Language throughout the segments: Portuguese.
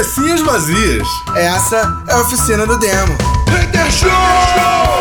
Cabecinhas vazias. Essa é a oficina do demo. Hater Show!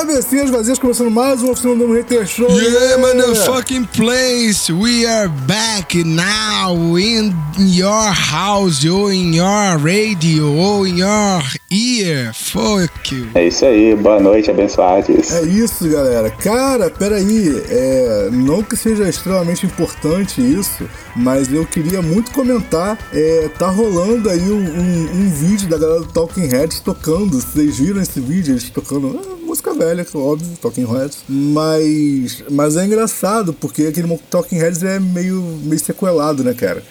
Cabecinhas vazias começando mais uma oficina do Hater Show. Yeah, motherfucking place. We are back now in your house, or in your radio, or in your ear. Fuck you. É isso aí, boa noite, abençoados. É isso, galera. Cara, peraí. É, não que seja extremamente importante isso, mas eu queria muito comentar. É, tá rolando aí um, um- um vídeo da galera do Talking Heads tocando. Vocês viram esse vídeo? Eles tocando. ah, música velha, óbvio, Talking Heads. Mas, mas é engraçado, porque aquele Talking Heads é meio, meio sequelado, né, cara?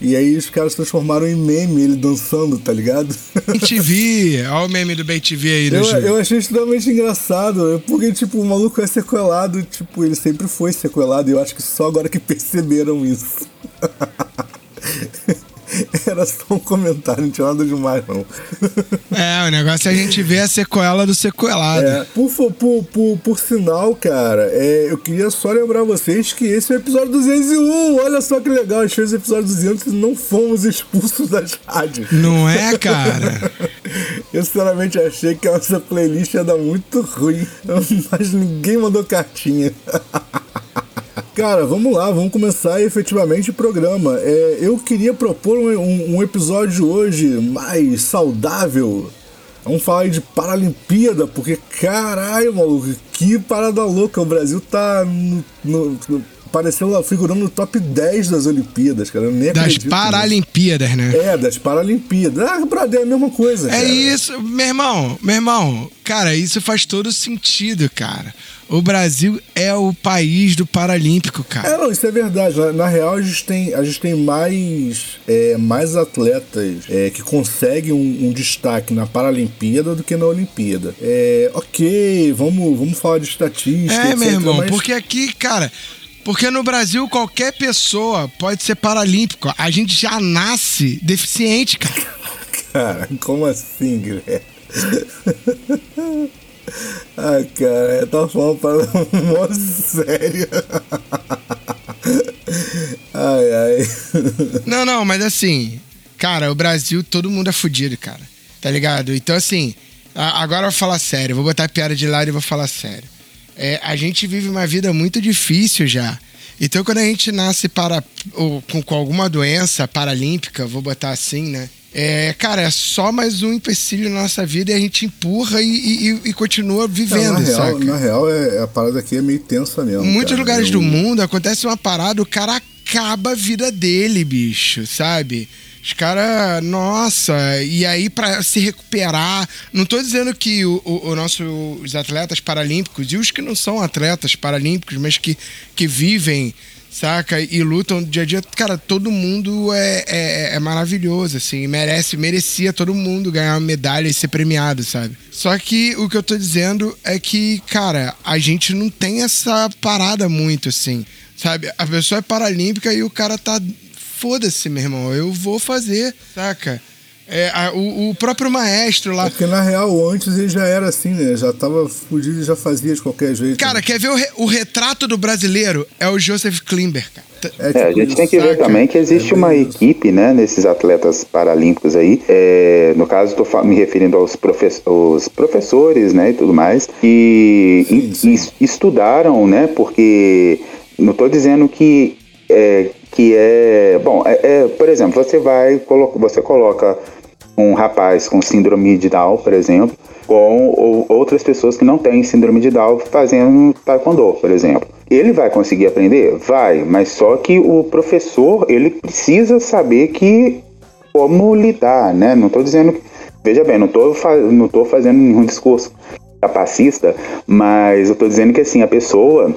E aí os caras transformaram em meme ele dançando, tá ligado? BTV, olha o meme do BTV aí, né, Eu, eu achei extremamente engraçado, né? porque, tipo, o maluco é sequelado, tipo, ele sempre foi sequelado, e eu acho que só agora que perceberam isso. Era só um comentário, não tinha nada demais, não. É, o negócio é a gente ver a sequela do sequelado. É, por, por, por, por sinal, cara, é, eu queria só lembrar vocês que esse é o episódio 201. Olha só que legal, a gente fez o episódio 200 e não fomos expulsos das rádios. Não é, cara? Eu sinceramente achei que a nossa playlist ia dar muito ruim, mas ninguém mandou cartinha. Cara, vamos lá, vamos começar efetivamente o programa. É, eu queria propor um, um- episódio hoje mais saudável. Vamos falar de Paralimpíada, porque caralho, maluco, que parada louca. O Brasil tá no, no, no, lá, figurando no top 10 das Olimpíadas, cara. Eu nem Das acredito nisso. Paralimpíadas, né? É, das Paralimpíadas. Ah, brother, é a mesma coisa. É cara. isso, meu irmão, meu irmão, cara, isso faz todo sentido, cara. O Brasil é o país do Paralímpico, cara. É, não, isso é verdade. Na, na real, a gente tem, a gente tem mais, é, mais atletas é, que conseguem um, um destaque na Paralimpíada do que na Olimpíada. É, ok, vamos, vamos falar de estatística. É, meu etc, irmão, mas- porque aqui, cara, porque no Brasil qualquer pessoa pode ser paralímpico. A gente já nasce deficiente, cara. Cara, como assim, Guilherme? Ai, cara, eu tava falando para mó sério. Ai, ai. Não, não, mas assim, cara, o Brasil, todo mundo é fudido, cara. Tá ligado? Então, assim, agora eu vou falar sério, vou botar a piada de lado e vou falar sério. É, a gente vive uma vida muito difícil já. Então, quando a gente nasce para, ou, com, com alguma doença paralímpica, vou botar assim, né? É, cara, é só mais um empecilho na nossa vida e a gente empurra e, e- e- continua Não, vivendo, na, real, na real, é, a parada aqui é meio tensa mesmo. Em muitos cara. lugares Eu- do mundo acontece uma parada, o cara acaba a vida dele, bicho, sabe? Os caras, nossa, e aí pra se recuperar. Não tô dizendo que o, o, o nosso, os atletas paralímpicos e os que não são atletas paralímpicos, mas que, que vivem, saca? E lutam dia a dia. Cara, todo mundo é, é, é maravilhoso, assim, merece, merecia todo mundo ganhar uma medalha e ser premiado, sabe? Só que o que eu tô dizendo é que, cara, a gente não tem essa parada muito, assim, sabe? A pessoa é paralímpica e o cara tá. Foda-se, meu irmão, eu vou fazer, saca? É, a- o, o próprio maestro lá. Porque na real, antes ele já era assim, né? Já tava fudido e já fazia de qualquer jeito. Cara, quer ver o, re- o retrato do brasileiro? É o Joseph Klimber, cara. É, É, a tipo gente tem que ver saca? também que existe É uma bem isso. equipe, né, nesses atletas paralímpicos aí. É, no caso, estou me referindo aos profe- professores, né, e tudo mais, que Sim, sim. es- estudaram, né, porque não estou dizendo que é, que é bom. É, é, por exemplo, você vai você coloca um rapaz com síndrome de Down, por exemplo, com ou- outras pessoas que não têm síndrome de Down fazendo taekwondo, por exemplo. Ele vai conseguir aprender? Vai, mas só que o professor, ele precisa saber que como lidar, né? Não estou dizendo que, veja bem, não estou não tô fazendo nenhum discurso capacista, mas eu estou dizendo que assim, a pessoa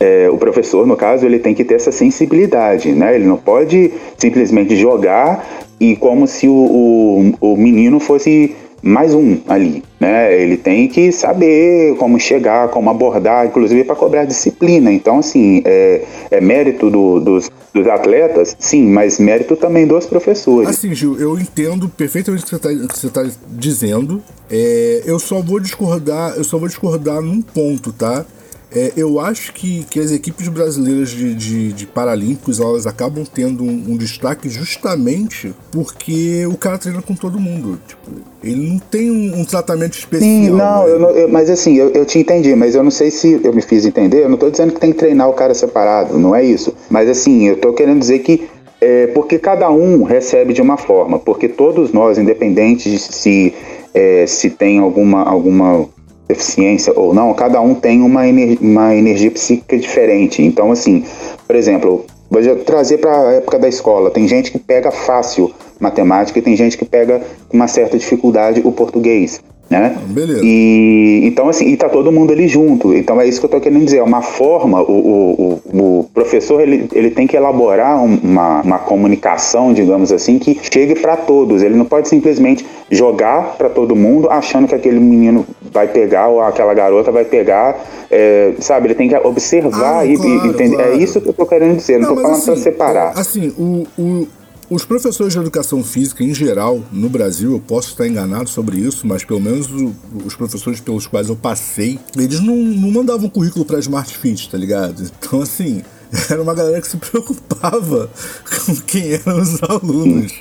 é, o professor, no caso, ele tem que ter essa sensibilidade, né? Ele não pode simplesmente jogar e como se o, o, o menino fosse mais um ali, né? Ele tem que saber como chegar, como abordar, inclusive para cobrar disciplina. Então, assim, é, é mérito do- dos, dos atletas, sim, mas mérito também dos professores. Assim, Gil, eu entendo perfeitamente o que você tá, você tá dizendo. É, eu só vou discordar, eu só vou discordar num ponto, tá? É, eu acho que, que as equipes brasileiras de, de, de Paralímpicos elas acabam tendo um, um, destaque justamente porque o cara treina com todo mundo. Tipo, ele não tem um, um tratamento especial. Sim, não, né? eu não eu, mas assim, eu, eu te entendi, mas eu não sei se eu me fiz entender. Eu não tô dizendo que tem que treinar o cara separado, não é isso. Mas assim, eu tô querendo dizer que é, porque cada um recebe de uma forma, porque todos nós, independente de se, é, se tem alguma, alguma deficiência ou não, cada um tem uma, ener uma energia psíquica diferente. Então, assim, por exemplo, vou trazer para a época da escola, tem gente que pega fácil matemática e tem gente que pega com uma certa dificuldade o português né? Beleza. E então assim, e tá todo mundo ali junto. Então é isso que eu tô querendo dizer. É uma forma, o, o, o professor ele, ele tem que elaborar uma, uma comunicação, digamos assim, que chegue para todos. Ele não pode simplesmente jogar para todo mundo achando que aquele menino vai pegar ou aquela garota vai pegar, é, sabe? Ele tem que observar ah, e, claro, e entender. É claro. É isso que eu tô querendo dizer. Não, não tô falando assim, para separar. Assim, o, o os professores de educação física, em geral, no Brasil, eu posso estar enganado sobre isso, mas pelo menos o, os professores pelos quais eu passei, eles não, não mandavam currículo para Smart Fit, tá ligado? Então, assim, era uma galera que se preocupava com quem eram os alunos.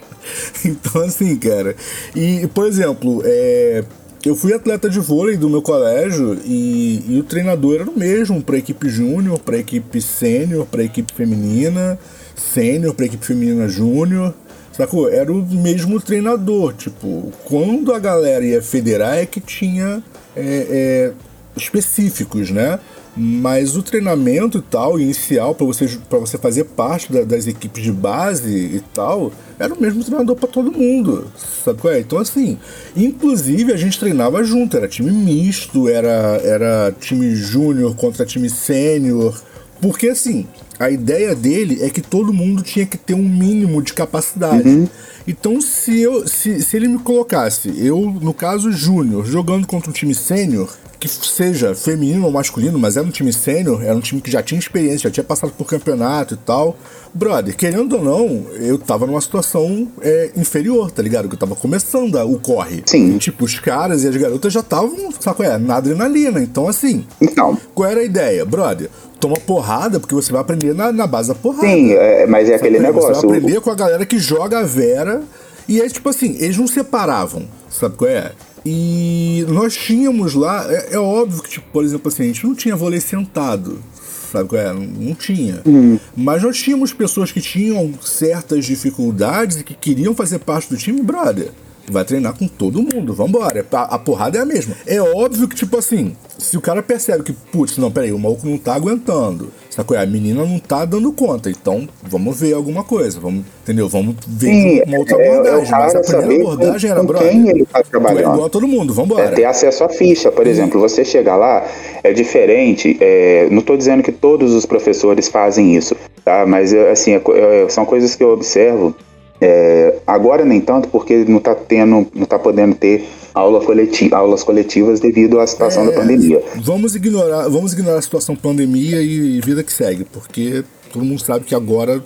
Então, assim, cara. E, por exemplo, é, eu fui atleta de vôlei do meu colégio e, e o treinador era o mesmo para equipe júnior, para equipe sênior, para equipe feminina sênior para equipe feminina júnior. Sacou? Era o mesmo treinador. Tipo, quando a galera ia federar é que tinha é, é, específicos, né? Mas o treinamento e tal, inicial, para você, você fazer parte da, das equipes de base e tal, era o mesmo treinador para todo mundo. Qual é? Então, assim, inclusive a gente treinava junto, era time misto, era, era time júnior contra time sênior. Porque, assim, a ideia dele é que todo mundo tinha que ter um mínimo de capacidade. Uhum. Então, se, eu, se, se ele me colocasse, eu, no caso, Júnior, jogando contra um time sênior, que seja feminino ou masculino, mas era um time sênior, era um time que já tinha experiência, já tinha passado por campeonato e tal. Brother, querendo ou não, eu tava numa situação é, inferior, tá ligado? Que eu tava começando o corre. Sim. E, tipo, os caras e as garotas já estavam, sabe qual é? Na adrenalina. Então, assim. Então. Qual era a ideia? Brother, toma porrada, porque você vai aprender na, na base da porrada. Sim, é, mas é aquele negócio. Você vai aprender com a galera que joga a Vera. E é tipo assim, eles não separavam, sabe qual é? E nós tínhamos lá, é, é, óbvio que, tipo, por exemplo, assim, a gente não tinha vôlei sentado, sabe qual é? Não, não tinha. Uhum. Mas nós tínhamos pessoas que tinham certas dificuldades e que queriam fazer parte do time, brother. Vai treinar com todo mundo, vambora. A, a porrada é a mesma. É óbvio que, tipo assim, se o cara percebe que, putz, não, peraí, o maluco não tá aguentando. Sacou? A menina não tá dando conta. Então, vamos ver alguma coisa. Vamos, entendeu? Vamos ver Sim, uma outra é, abordagem. É mas a primeira abordagem com, era, com brother, quem ele tá é trabalhando. igual a todo mundo, vambora. É ter acesso à ficha, por exemplo, você chegar lá é diferente. É, não estou dizendo que todos os professores fazem isso, tá? Mas assim, é, é, são coisas que eu observo. É, agora nem tanto, porque não está tendo, não tá podendo ter aula coleti aulas coletivas devido à situação É, da pandemia. Vamos ignorar, vamos ignorar a situação pandemia e vida que segue, porque todo mundo sabe que agora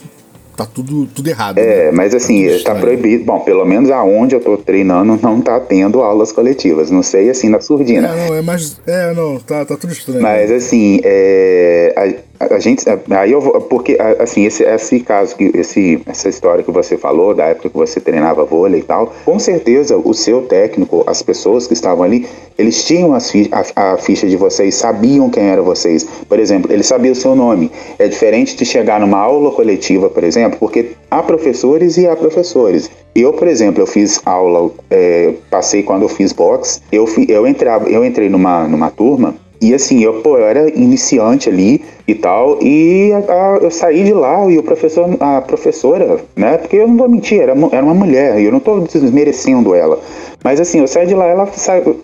tá tudo, tudo errado. É, né? mas assim, tudo tá proibido. Bom, pelo menos aonde eu tô treinando não tá tendo aulas coletivas. Não sei assim na surdina. É, não, é mais. É, não, tá, tá tudo estranho. Mas assim, é, a, gente, aí eu vou, porque assim, esse, esse caso, que esse, essa história que você falou, da época que você treinava vôlei e tal, com certeza o seu técnico, as pessoas que estavam ali, eles tinham as fi, a, a ficha de vocês, sabiam quem eram vocês. Por exemplo, ele sabia o seu nome. É diferente de chegar numa aula coletiva, por exemplo, porque há professores e há professores. Eu, por exemplo, eu fiz aula, é, passei quando eu fiz boxe, eu, fui, eu, entrava, eu entrei numa, numa turma e assim, eu, pô, eu era iniciante ali e tal, e a, a, eu saí de lá e o professor, a professora, né, porque eu não vou mentir, era, era uma mulher, e eu não tô desmerecendo ela, mas assim, eu saí de lá ela,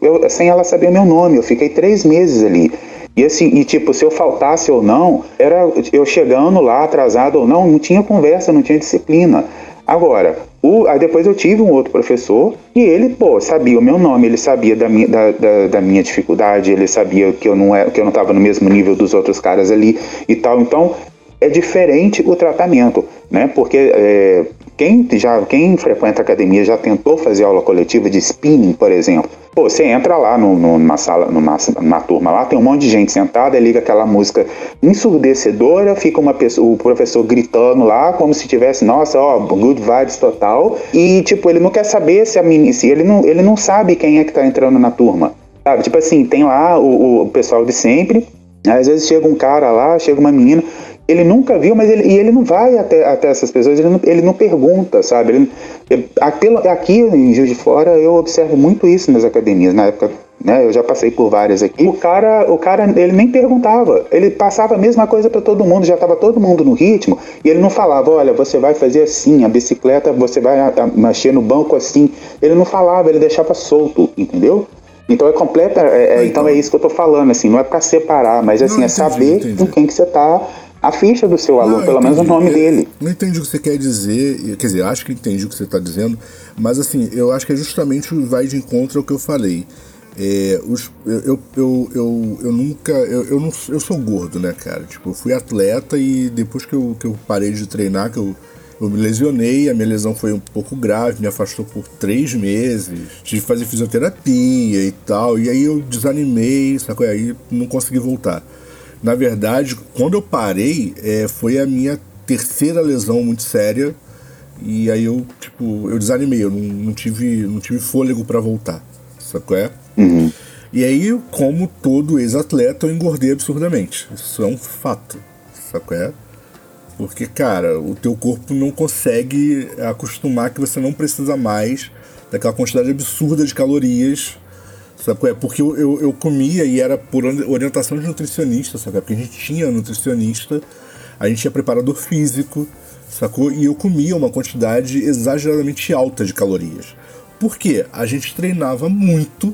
eu, sem ela saber meu nome, eu fiquei três meses ali. E assim, e tipo, se eu faltasse ou não, era eu chegando lá atrasado ou não, não tinha conversa, não tinha disciplina. Agora, o, aí depois eu tive um outro professor e ele, pô, sabia o meu nome, ele sabia da minha, da, da, da minha dificuldade, ele sabia que eu não era, que eu não estava no mesmo nível dos outros caras ali e tal. Então é diferente o tratamento, né? Porque é, quem já quem frequenta academia já tentou fazer aula coletiva de spinning, por exemplo. Pô, você entra lá no, no, numa sala, numa, numa turma lá, tem um monte de gente sentada, liga aquela música ensurdecedora, fica uma pessoa, o professor gritando lá, como se tivesse, nossa, ó, good vibes total. E, tipo, ele não quer saber se a menina. Se ele, não, ele não sabe quem é que tá entrando na turma. Sabe? Tipo assim, tem lá o, o pessoal de sempre. Às vezes chega um cara lá, chega uma menina ele nunca viu, mas ele, e ele não vai até, até essas pessoas, ele não, ele não pergunta, sabe? Ele, aqui, aqui em Juiz de Fora eu observo muito isso nas academias, na época, né? Eu já passei por várias aqui. O cara, o cara, ele nem perguntava, ele passava a mesma coisa para todo mundo, já estava todo mundo no ritmo, e ele não falava, olha, você vai fazer assim, a bicicleta, você vai a, a, mexer no banco assim. Ele não falava, ele deixava solto, entendeu? Então é completa, é, é, então é isso que eu tô falando, assim, não é para separar, mas assim, não, é saber entendi. com quem que você tá a ficha do seu aluno, não, pelo menos o nome eu, dele. Não entendi o que você quer dizer, quer dizer, acho que entendi o que você está dizendo, mas assim, eu acho que é justamente vai de encontro ao que eu falei. É, os, eu, eu, eu, eu, nunca. Eu, eu, não, eu sou gordo, né, cara? Tipo, eu fui atleta e depois que eu, que eu parei de treinar, que eu, eu me lesionei, a minha lesão foi um pouco grave, me afastou por três meses, tive que fazer fisioterapia e tal, e aí eu desanimei, sacou? Aí não consegui voltar. Na verdade, quando eu parei, é, foi a minha terceira lesão muito séria. E aí eu, tipo, eu desanimei, eu não, não tive, não tive fôlego para voltar. Sacou é? Uhum. E aí, como todo ex-atleta, eu engordei absurdamente. Isso é um fato. Sacou é? Porque, cara, o teu corpo não consegue acostumar que você não precisa mais daquela quantidade absurda de calorias Sabe? É porque eu, eu, eu, comia e era por orientação de nutricionista, sabe? Porque a gente tinha nutricionista, a gente tinha preparador físico, sacou? E eu comia uma quantidade exageradamente alta de calorias. Por quê? A gente treinava muito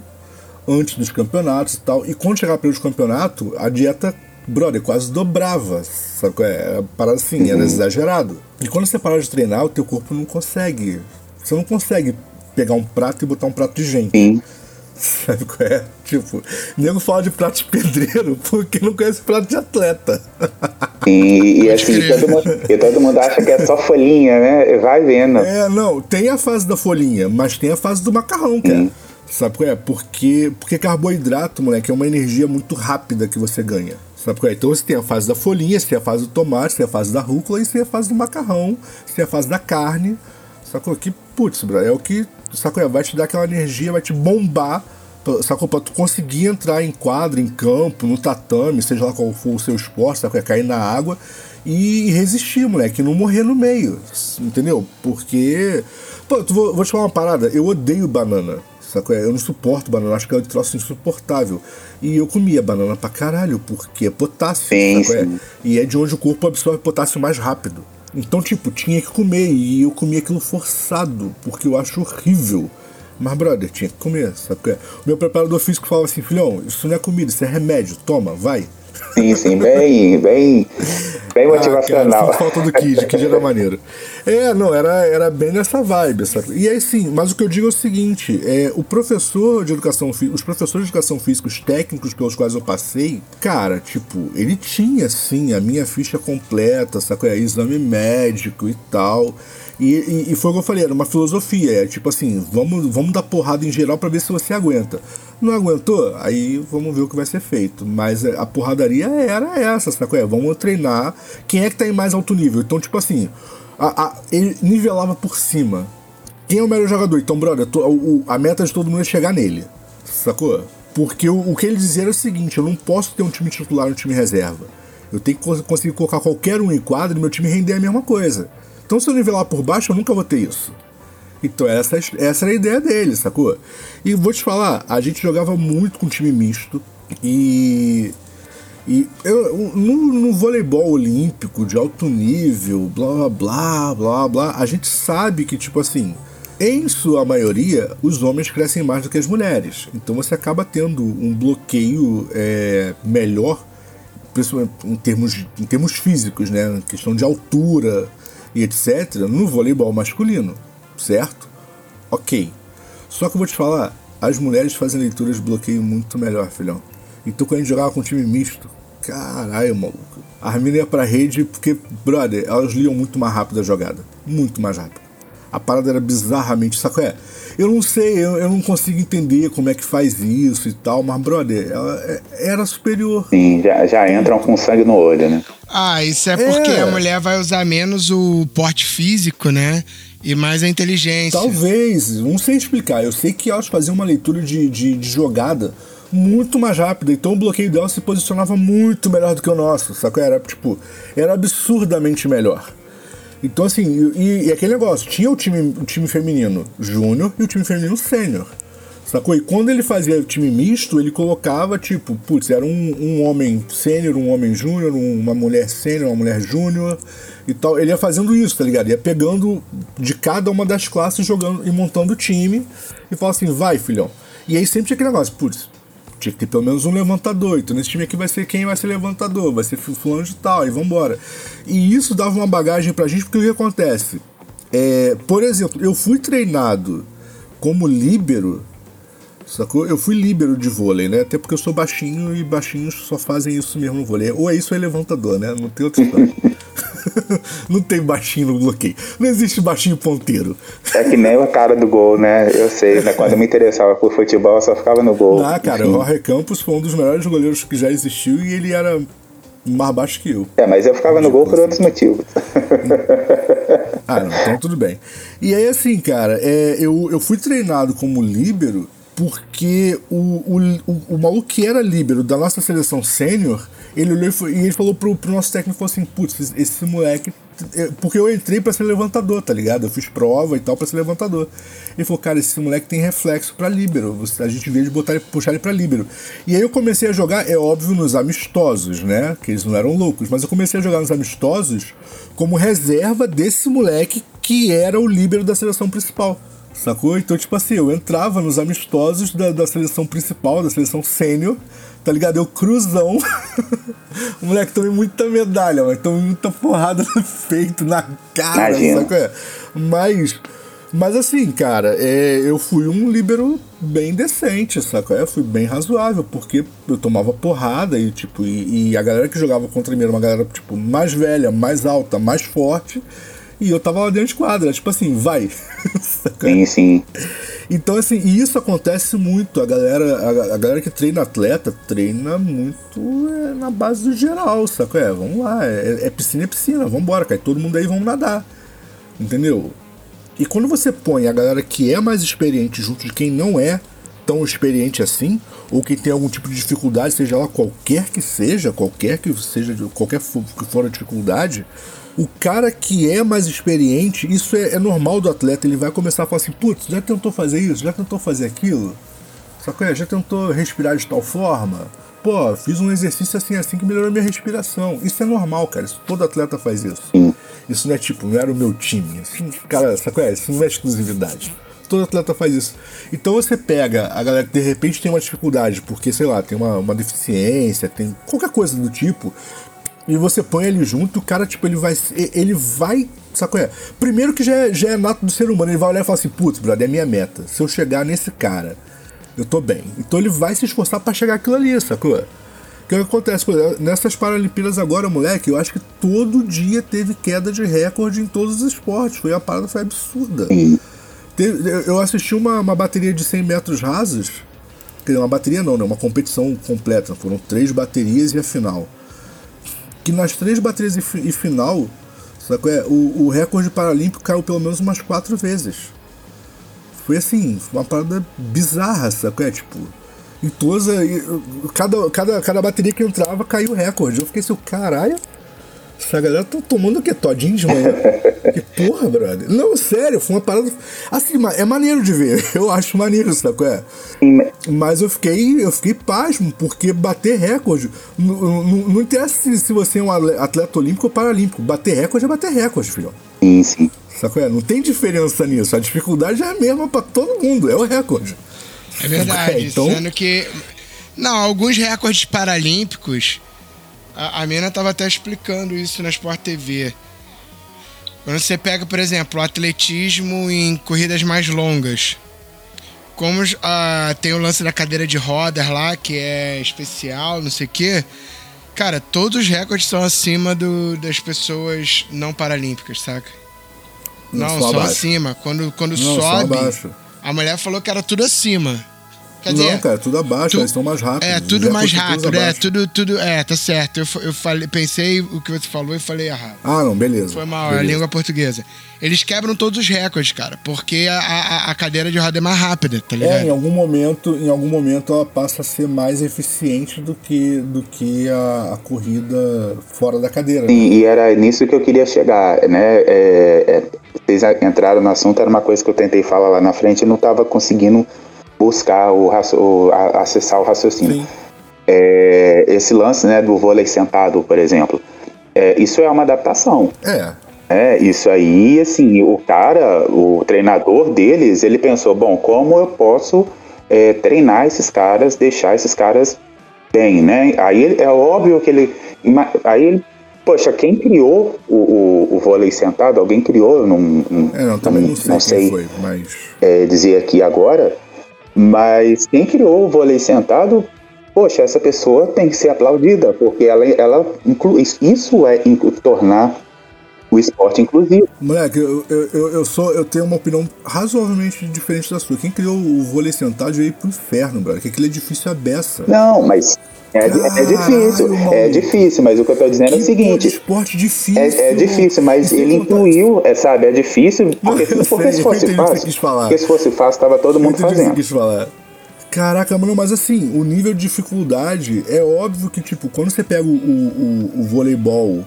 antes dos campeonatos e tal, e quando chegava pelos campeonato, a dieta, brother, quase dobrava, sabe? É? Era parada assim, era uhum. exagerado. E quando você para de treinar, o teu corpo não consegue. Você não consegue pegar um prato e botar um prato de gente. Sim. Sabe qual é? Tipo, nego fala de prato de pedreiro porque não conhece prato de atleta. E, e assim, todo mundo, e todo mundo acha que é só folhinha, né? Vai vendo. É, não, tem a fase da folhinha, mas tem a fase do macarrão, cara. Hum. Sabe qual é? Porque, porque carboidrato, moleque, é uma energia muito rápida que você ganha. Sabe qual é? Então você tem a fase da folhinha, você tem a fase do tomate, você tem a fase da rúcula e você tem a fase do macarrão, você tem a fase da carne. Sacou? Que, putz, bro, é o que sacou? Vai te dar aquela energia, vai te bombar, sacou? Pra tu conseguir entrar em quadro, em campo, no tatame, seja lá qual for o seu esporte, sacou? É cair na água e resistir, moleque, não morrer no meio, entendeu? Porque, pô, vou, vou te falar uma parada, eu odeio banana. Sacou? Eu não suporto banana, acho que é um troço insuportável. E eu comia banana pra caralho, porque é potássio, sim, sim. É? E é de onde o corpo absorve potássio mais rápido. Então, tipo, tinha que comer e eu comia aquilo forçado, porque eu acho horrível. Mas, brother, tinha que comer, sabe? É? O meu preparador físico falava assim: filhão, isso não é comida, isso é remédio, toma, vai. Sim, sim, bem, bem, bem motivacional. Ah, cara, falta do Kid, Kid era maneiro. É, não, era, era bem nessa vibe, sabe? E aí sim, mas o que eu digo é o seguinte: é, o professor de educação física, os professores de educação física, os técnicos pelos quais eu passei, cara, tipo, ele tinha sim a minha ficha completa, sacou? É, exame médico e tal. E, e, e, foi o que eu falei, era uma filosofia, é tipo assim, vamos, vamos dar porrada em geral para ver se você aguenta. Não aguentou? Aí vamos ver o que vai ser feito. Mas a porradaria era essa, sabe? É, vamos treinar. Quem é que tá em mais alto nível? Então, tipo assim, a, a, ele nivelava por cima. Quem é o melhor jogador? Então, brother, a, a meta de todo mundo é chegar nele. Sacou? Porque o, o que ele dizia era o seguinte: eu não posso ter um time titular e um time reserva. Eu tenho que conseguir colocar qualquer um em quadro e meu time render a mesma coisa. Então, se eu nivelar por baixo, eu nunca vou ter isso. Então, essa, essa era a ideia dele, sacou? E vou te falar, a gente jogava muito com time misto. E. E eu, no, no voleibol olímpico de alto nível, blá blá blá blá blá, a gente sabe que, tipo assim, em sua maioria, os homens crescem mais do que as mulheres. Então você acaba tendo um bloqueio é, melhor, principalmente em termos, em termos físicos, né? Questão de altura, e etc., no voleibol masculino, certo? Ok. Só que eu vou te falar, as mulheres fazem leituras de bloqueio muito melhor, filhão. Então quando a gente jogava com um time misto, caralho, maluco. A mina ia pra rede porque, brother, elas liam muito mais rápido a jogada. Muito mais rápido. A parada era bizarramente, saco é? Eu não sei, eu, eu não consigo entender como é que faz isso e tal, mas, brother, ela é- era superior. Sim, já, já entram com sangue no olho, né? Ah, isso é porque É. a mulher vai usar menos o porte físico, né? E mais a inteligência. Talvez, não sei explicar. Eu sei que elas faziam uma leitura de, de, de jogada muito mais rápida, então o bloqueio delas se posicionava muito melhor do que o nosso, sacou? Era tipo, era absurdamente melhor. Então, assim, e, e aquele negócio, tinha o time, o time feminino júnior e o time feminino sênior. Sacou? E quando ele fazia o time misto, ele colocava, tipo, putz, era um, um homem sênior, um homem júnior, um- uma mulher sênior, uma mulher júnior e tal. Ele ia fazendo isso, tá ligado? Ia pegando de cada uma das classes, jogando e montando o time e falava assim, vai, filhão. E aí sempre tinha aquele negócio, putz, tinha que ter pelo menos um levantador. Então nesse time aqui vai ser quem vai ser levantador, vai ser fulano de tal, e vambora. E isso dava uma bagagem pra gente, porque o que acontece? É, por exemplo, eu fui treinado como líbero, sacou? Eu fui líbero de vôlei, né? Até porque eu sou baixinho e baixinhos só fazem isso mesmo no vôlei. Ou é isso ou é levantador, né? Não tem outra história. Não tem baixinho no bloqueio. Não existe baixinho ponteiro. É que nem a cara do gol, né? Eu sei, né? Quando eu me interessava por futebol, eu só ficava no gol. Ah, cara, o Jorge Campos foi um dos melhores goleiros que já existiu e ele era mais baixo que eu. É, mas eu ficava no gol por outros motivos. Ah, não, então tudo bem. E aí, assim, cara, é, eu, eu fui treinado como líbero porque o, o, o, o maluco que era líbero da nossa seleção sênior, ele olhou e, foi- e ele falou pro, pro nosso técnico assim: putz, esse- esse moleque. é, Porque eu entrei pra ser levantador, tá ligado? Eu fiz prova e tal pra ser levantador. Ele falou, cara, esse moleque tem reflexo pra líbero. A gente veio de botar ele, puxar ele pra líbero. E aí eu comecei a jogar, é óbvio, nos amistosos, né? Que eles não eram loucos, mas eu comecei a jogar nos amistosos como reserva desse moleque que era o líbero da seleção principal. Sacou? Então, tipo assim, eu entrava nos amistosos da, da seleção principal, da seleção sênior, tá ligado? Eu cruzão. o moleque tomei muita medalha, mas tomei muita porrada no peito, na cara, Imagina. sacou? É. Mas. Mas assim, cara, é, eu fui um líbero bem decente, sacou? É, fui bem razoável, porque eu tomava porrada e, tipo, e, e a galera que jogava contra mim era uma galera, tipo, mais velha, mais alta, mais forte. E eu tava lá dentro de quadra, tipo assim, vai. Sim, sim. Então, assim, e isso acontece muito. A galera, a, a galera que treina atleta treina muito é, na base do geral, saco? É, vamos lá, é, é piscina, é piscina, vambora, cai todo mundo aí, vamos nadar. Entendeu? E quando você põe a galera que é mais experiente junto de quem não é tão experiente assim, ou que tem algum tipo de dificuldade, seja lá qualquer que seja, qualquer que seja, qualquer que for a dificuldade, o cara que é mais experiente, isso é, é normal do atleta, ele vai começar a falar assim, putz, já tentou fazer isso, já tentou fazer aquilo? Sacou? É, Já tentou respirar de tal forma? Pô, fiz um exercício assim, assim que melhorou minha respiração. Isso é normal, cara. Isso, todo atleta faz isso. Isso não é tipo, não era o meu time. Assim, cara, sacou? É, isso não é exclusividade. Todo atleta faz isso. Então você pega a galera que de repente tem uma dificuldade, porque, sei lá, tem uma, uma deficiência, tem qualquer coisa do tipo, e você põe ele junto, o cara, tipo, ele vai. Ele vai. Sacou? É? Primeiro que já é, já é nato do ser humano, ele vai olhar e falar assim, putz, brother, é minha meta. Se eu chegar nesse cara, eu tô bem. Então ele vai se esforçar pra chegar aquilo ali, sacou? O que acontece? Pô, nessas Paralimpíadas agora, moleque, eu acho que todo dia teve queda de recorde em todos os esportes. Foi a parada foi absurda. Eu- assisti uma, uma bateria de 100 metros rasos. Quer dizer, uma bateria não, né? Uma competição completa. Foram três baterias e a final. Que nas três baterias e, e final? É, o, o recorde paralímpico caiu pelo menos umas quatro vezes. Foi assim, uma parada bizarra, sacou? É, tipo, em todas. e, Cada, cada, cada bateria que entrava caiu o recorde. Eu fiquei assim, caralho. Essa galera tá tomando o quê? Todinho de manhã? que porra, brother. Não, sério, foi uma parada. Assim, é maneiro de ver. Eu acho maneiro, sacou? É. Sim, mas- Mas eu fiquei, eu fiquei pasmo, porque bater recorde. Não, não, não interessa se, se você é um atleta olímpico ou paralímpico. Bater recorde é bater recorde, filho. sim, sim. Sacou? É? Não tem diferença nisso. A dificuldade é a mesma pra todo mundo. É o recorde. É verdade, Então- sendo que. Não, alguns recordes paralímpicos. A, a Mina tava até explicando isso na Sport TV. Quando você pega, por exemplo, o atletismo em corridas mais longas. Como ah, tem o lance da cadeira de rodas lá, que é especial, não sei o quê. Cara, todos os recordes são acima do, das pessoas não paralímpicas, saca? Não, só só, abaixo. acima. Quando, quando Não, só sobe, a mulher falou que era tudo acima. Quer dizer, Não, cara, tudo abaixo, tu- eles estão mais rápidos. É, tudo Já mais rápido, é, tudo, tudo. É, tá certo. Eu, eu falei, pensei o que você falou e falei errado. Ah, não, beleza. Foi mal, é a beleza. língua portuguesa. Eles quebram todos os recordes, cara, porque a, a, a cadeira de roda é mais rápida, tá ligado? É, em algum momento, em algum momento ela passa a ser mais eficiente do que, do que a, a corrida fora da cadeira. né? E, era nisso que eu queria chegar, né? É, é, vocês entraram no assunto, era uma coisa que eu tentei falar lá na frente e não estava conseguindo buscar o, o- a- acessar o raciocínio. É, esse lance né, do vôlei sentado, por exemplo, é, isso é uma adaptação. É, É, isso aí, assim, o cara, o treinador deles, ele pensou, bom, como eu posso é, treinar esses caras, deixar esses caras bem, né? Aí é óbvio que ele, aí ele, poxa, quem criou o, o, o vôlei sentado? Alguém criou, eu não, não, é, não, também não sei quem sei foi, mas. é, dizer aqui agora, mas quem criou o vôlei sentado, poxa, essa pessoa tem que ser aplaudida, porque ela, ela inclui, isso é inclu- tornar o esporte inclusivo. Moleque, eu, eu, eu, sou, eu tenho uma opinião razoavelmente diferente da sua. Quem criou o vôlei sentado veio pro inferno, brother. Que aquilo é difícil a beça. Não, mas é, é difícil, é difícil, mas o que eu tô dizendo é o Que seguinte. esporte difícil. É, é difícil, mas sem ele incluiu, é, sabe? É difícil, porque, Eu porque se fosse que fácil, porque se fosse fácil, tava todo mundo que fazendo. quis falar. Caraca, mano, mas assim, o nível de dificuldade é óbvio que, tipo, quando você pega o, o, o- o voleibol.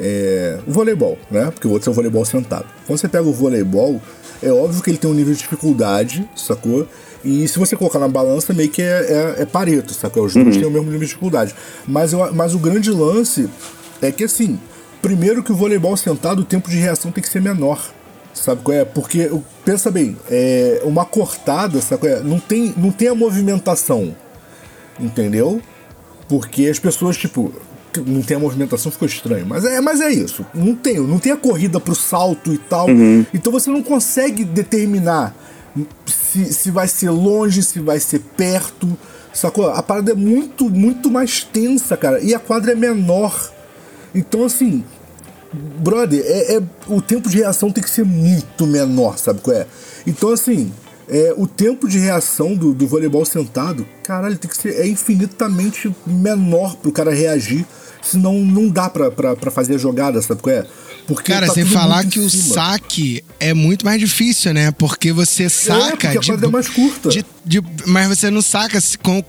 É, o voleibol, né? Porque o outro é o voleibol sentado. Quando você pega o voleibol, é óbvio que ele tem um nível de dificuldade, sacou? E se você colocar na balança, meio que é, é, é pareto, sacou? Os dois têm o mesmo nível de dificuldade. Mas, eu, mas o grande lance é que, assim, primeiro que o voleibol sentado, o tempo de reação tem que ser menor. Sabe qual é? Porque, pensa bem, é, uma cortada, sabe qual é? Não tem, não tem a movimentação, entendeu? Porque as pessoas, tipo, não tem a movimentação, ficou estranho. Mas é, mas é isso. Não tem, não tem a corrida pro salto e tal. Então você não consegue determinar se, se vai ser longe, se vai ser perto. Sacou? A parada é muito, muito mais tensa, cara. E a quadra é menor. Então, assim, brother, é, é- o tempo de reação tem que ser muito menor, sabe qual é? Então, assim, é, o tempo de reação do, do voleibol sentado, caralho, tem que ser é infinitamente menor pro cara reagir. Senão não dá pra, pra, pra fazer a jogada, sabe qual é? Porque Cara, tá sem falar que o saque é muito mais difícil, né? Porque você saca. porque a de- é mais curta. de- de- mas você não saca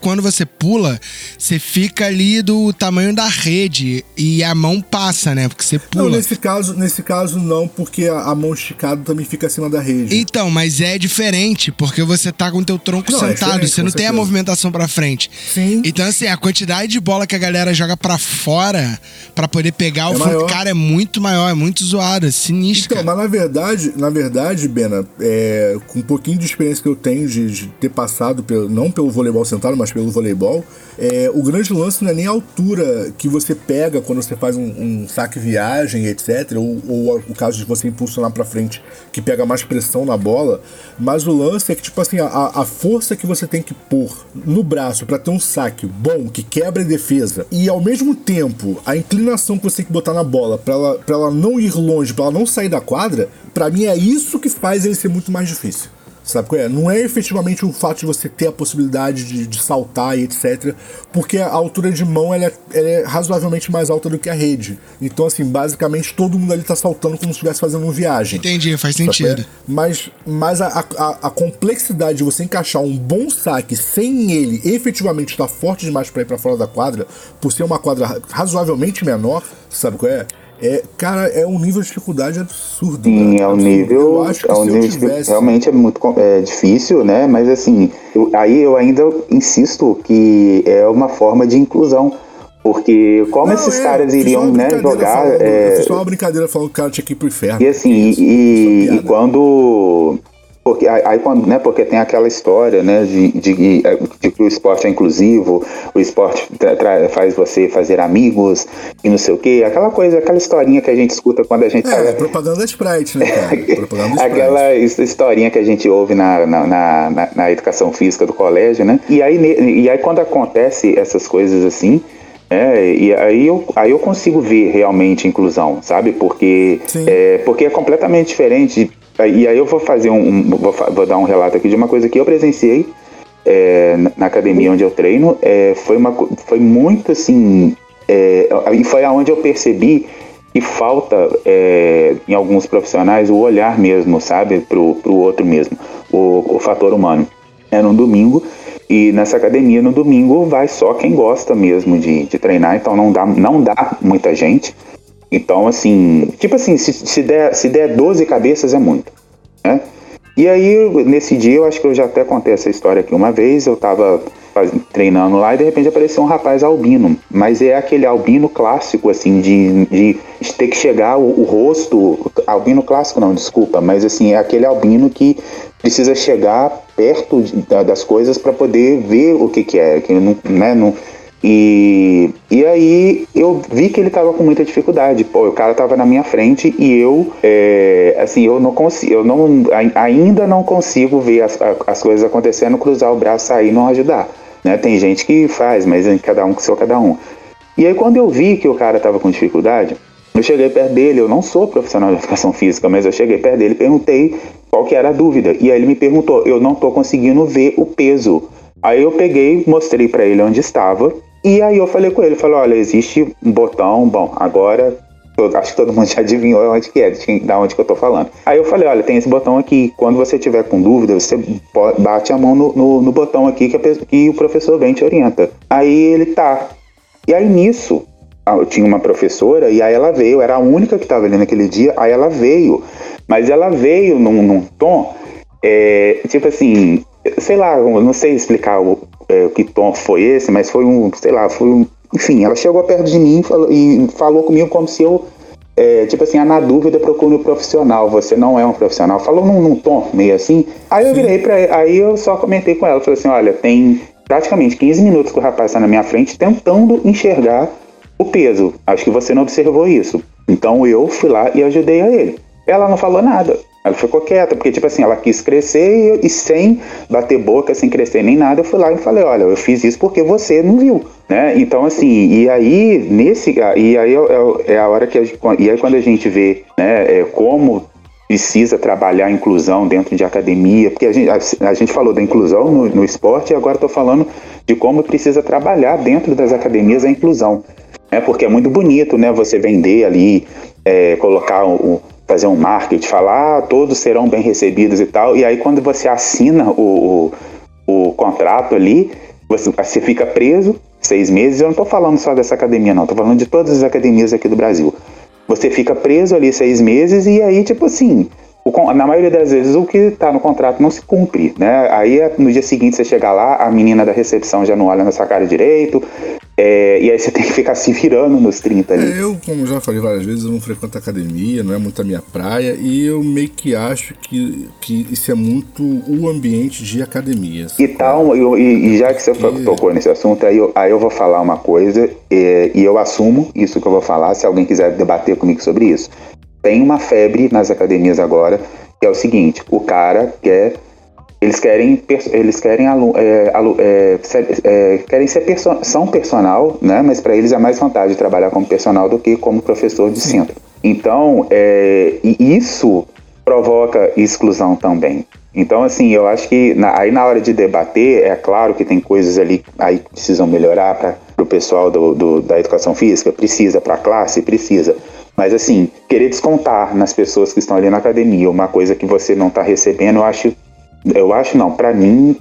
quando você pula, você fica ali do tamanho da rede e a mão passa, né? Porque você Não, pula. nesse caso, nesse caso não, porque a, a mão esticada também fica acima da rede. Então, mas é diferente, porque você tá com o teu tronco Não, é sentado, diferente, você não tem a certeza. movimentação pra frente. Sim. Então, assim, a quantidade de bola que a galera joga pra fora pra poder pegar o É fundo, maior. cara, é muito maior, é muito zoado, é sinistro. Então, cara. mas na verdade, na verdade, Bena, é, com um pouquinho de experiência que eu tenho de, de ter passado, pelo, não pelo voleibol sentado, mas pelo voleibol, é, o grande lance não é nem a altura que você pega quando você faz um, um saque viagem, etc., ou, ou o caso de você impulsionar pra frente, que pega mais pressão na bola, mas o lance é que, tipo assim, a, a força que você tem que pôr no braço pra ter um saque bom, que quebra a defesa, e ao mesmo tempo, a inclinação que você tem que botar na bola pra ela, ela não ir longe, pra ela não sair da quadra, pra mim é isso que faz ele ser muito mais difícil. Sabe qual é? Não é efetivamente o fato de você ter a possibilidade de, de saltar e etc. Porque a altura de mão ela é, ela é razoavelmente mais alta do que a rede. Então, assim, basicamente todo mundo ali tá saltando como se estivesse fazendo uma viagem. Entendi, faz qual sentido. é? Mas, mas a, a, a complexidade de você encaixar um bom saque sem ele efetivamente estar forte demais para ir para fora da quadra, por ser uma quadra ra- razoavelmente menor, sabe qual é? É, cara, é um nível de dificuldade absurdo. Sim, cara, é um absurdo. nível, Eu acho que é um nível que tivesse. realmente é muito é, difícil, né? Mas assim, eu- aí eu ainda insisto que é uma forma de inclusão, porque como Não, esses é, caras iriam né, jogar, falando- é, Eu fiz só uma brincadeira falando que o cara tinha que ir pro inferno. E assim, e, e quando. Porque aí quando, né, porque tem aquela história, né, de, de, de que o esporte é inclusivo, o esporte faz você fazer amigos e não sei o quê, aquela coisa, aquela historinha que a gente escuta quando a gente É, tá- propaganda da Sprite, né, cara? Propaganda. Aquela his- historinha que a gente ouve na, na, na, na- educação física do colégio, né? E aí, e aí quando acontece essas coisas assim, É, e aí eu, aí eu consigo ver realmente inclusão, sabe? Porque é, porque é completamente diferente. E aí eu vou fazer um, um vou, vou, dar um relato aqui de uma coisa que eu presenciei é, na academia onde eu treino. É, foi, uma, foi muito assim. É, e foi aonde eu percebi que falta é, em alguns profissionais o olhar mesmo, sabe? Pro, pro outro mesmo, o, o fator humano. Era um domingo e nessa academia no domingo vai só quem gosta mesmo de, de treinar, então não dá, não dá muita gente. Então, assim, tipo assim, se, se, der, se der 12 cabeças é muito. Né? E aí, nesse dia, eu acho que eu já até contei essa história aqui uma vez, eu tava treinando lá e de repente apareceu um rapaz albino. Mas é aquele albino clássico, assim, de, de, ter que chegar o, o, rosto. Albino clássico não, desculpa, mas assim, é aquele albino que precisa chegar perto de, das coisas para poder ver o que, que é. Que não, né, não, e, e aí eu vi que ele estava com muita dificuldade. Pô, o cara estava na minha frente e eu, é, assim, eu não consigo, eu não, ainda não consigo ver as, as coisas acontecendo, cruzar o braço, sair e não ajudar. Né? Tem gente que faz, mas cada um com seu cada um. E aí quando eu vi que o cara estava com dificuldade, eu cheguei perto dele, eu não sou profissional de educação física, mas eu cheguei perto dele e perguntei qual que era a dúvida. E aí ele me perguntou, eu não estou conseguindo ver o peso. Aí eu peguei, mostrei para ele onde estava, e aí eu falei com ele, falei, olha, existe um botão, bom, agora acho que todo mundo já adivinhou onde que é, da onde que eu tô falando. Aí eu falei, olha, tem esse botão aqui, quando você tiver com dúvida, você bate a mão no, no, no botão aqui que, que o professor vem te orienta. Aí ele tá. E aí nisso, eu tinha uma professora e aí ela veio, era a única que estava ali naquele dia, aí ela veio, mas ela veio num, num tom, é, tipo assim, sei lá, não sei explicar o, é, que tom foi esse, mas foi um, sei lá, foi um, enfim, ela chegou perto de mim falou, e falou comigo como se eu, é, tipo assim, ah, na dúvida procure um profissional, você não é um profissional. Falou num, num tom meio assim. Aí eu virei pra aí eu só comentei com ela, falei assim, olha, tem praticamente 15 minutos que o rapaz está na minha frente tentando enxergar o peso. Acho que você não observou isso. Então eu fui lá e ajudei a ele. Ela não falou nada. Ela ficou quieta, porque, tipo assim, ela quis crescer e, e, sem bater boca, sem crescer nem nada, eu fui lá e falei, olha, eu fiz isso porque você não viu, né? Então, assim, e aí, nesse, e aí é, é a hora que, a e aí quando a gente vê, né, é, como precisa trabalhar a inclusão dentro de academia, porque a gente, a, a gente falou da inclusão no, no esporte e agora estou falando de como precisa trabalhar dentro das academias a inclusão, né? Porque é muito bonito, né, você vender ali, é, colocar o fazer um marketing, falar ah, todos serão bem recebidos e tal, e aí quando você assina o, o, o contrato ali, você, você fica preso seis meses. Eu não estou falando só dessa academia, não, estou falando de todas as academias aqui do Brasil. Você fica preso ali seis meses e aí, tipo assim, o, na maioria das vezes o que está no contrato não se cumpre, né? Aí no dia seguinte você chega lá, a menina da recepção já não olha na sua cara direito, é, e aí você tem que ficar se virando nos 30 ali. É, eu, como já falei várias vezes, eu não frequento academia, não é muito a minha praia, e eu meio que acho que, que isso é muito o ambiente de academia. E tal, eu, e, e, já que você e... tocou nesse assunto, aí eu, aí eu vou falar uma coisa, é, e eu assumo isso que eu vou falar, se alguém quiser debater comigo sobre isso. Tem uma febre nas academias agora, que é o seguinte, o cara quer eles querem eles querem alu, é, alu, é, é, querem ser perso são personal né mas para eles é mais vantagem trabalhar como personal do que como professor de centro. Então é, isso provoca exclusão também. Então assim eu acho que na, aí na hora de debater é claro que tem coisas ali aí que precisam melhorar para o pessoal do, do, da educação física precisa para a classe precisa. Mas assim, querer descontar nas pessoas que estão ali na academia uma coisa que você não está recebendo, eu acho eu acho não, para mim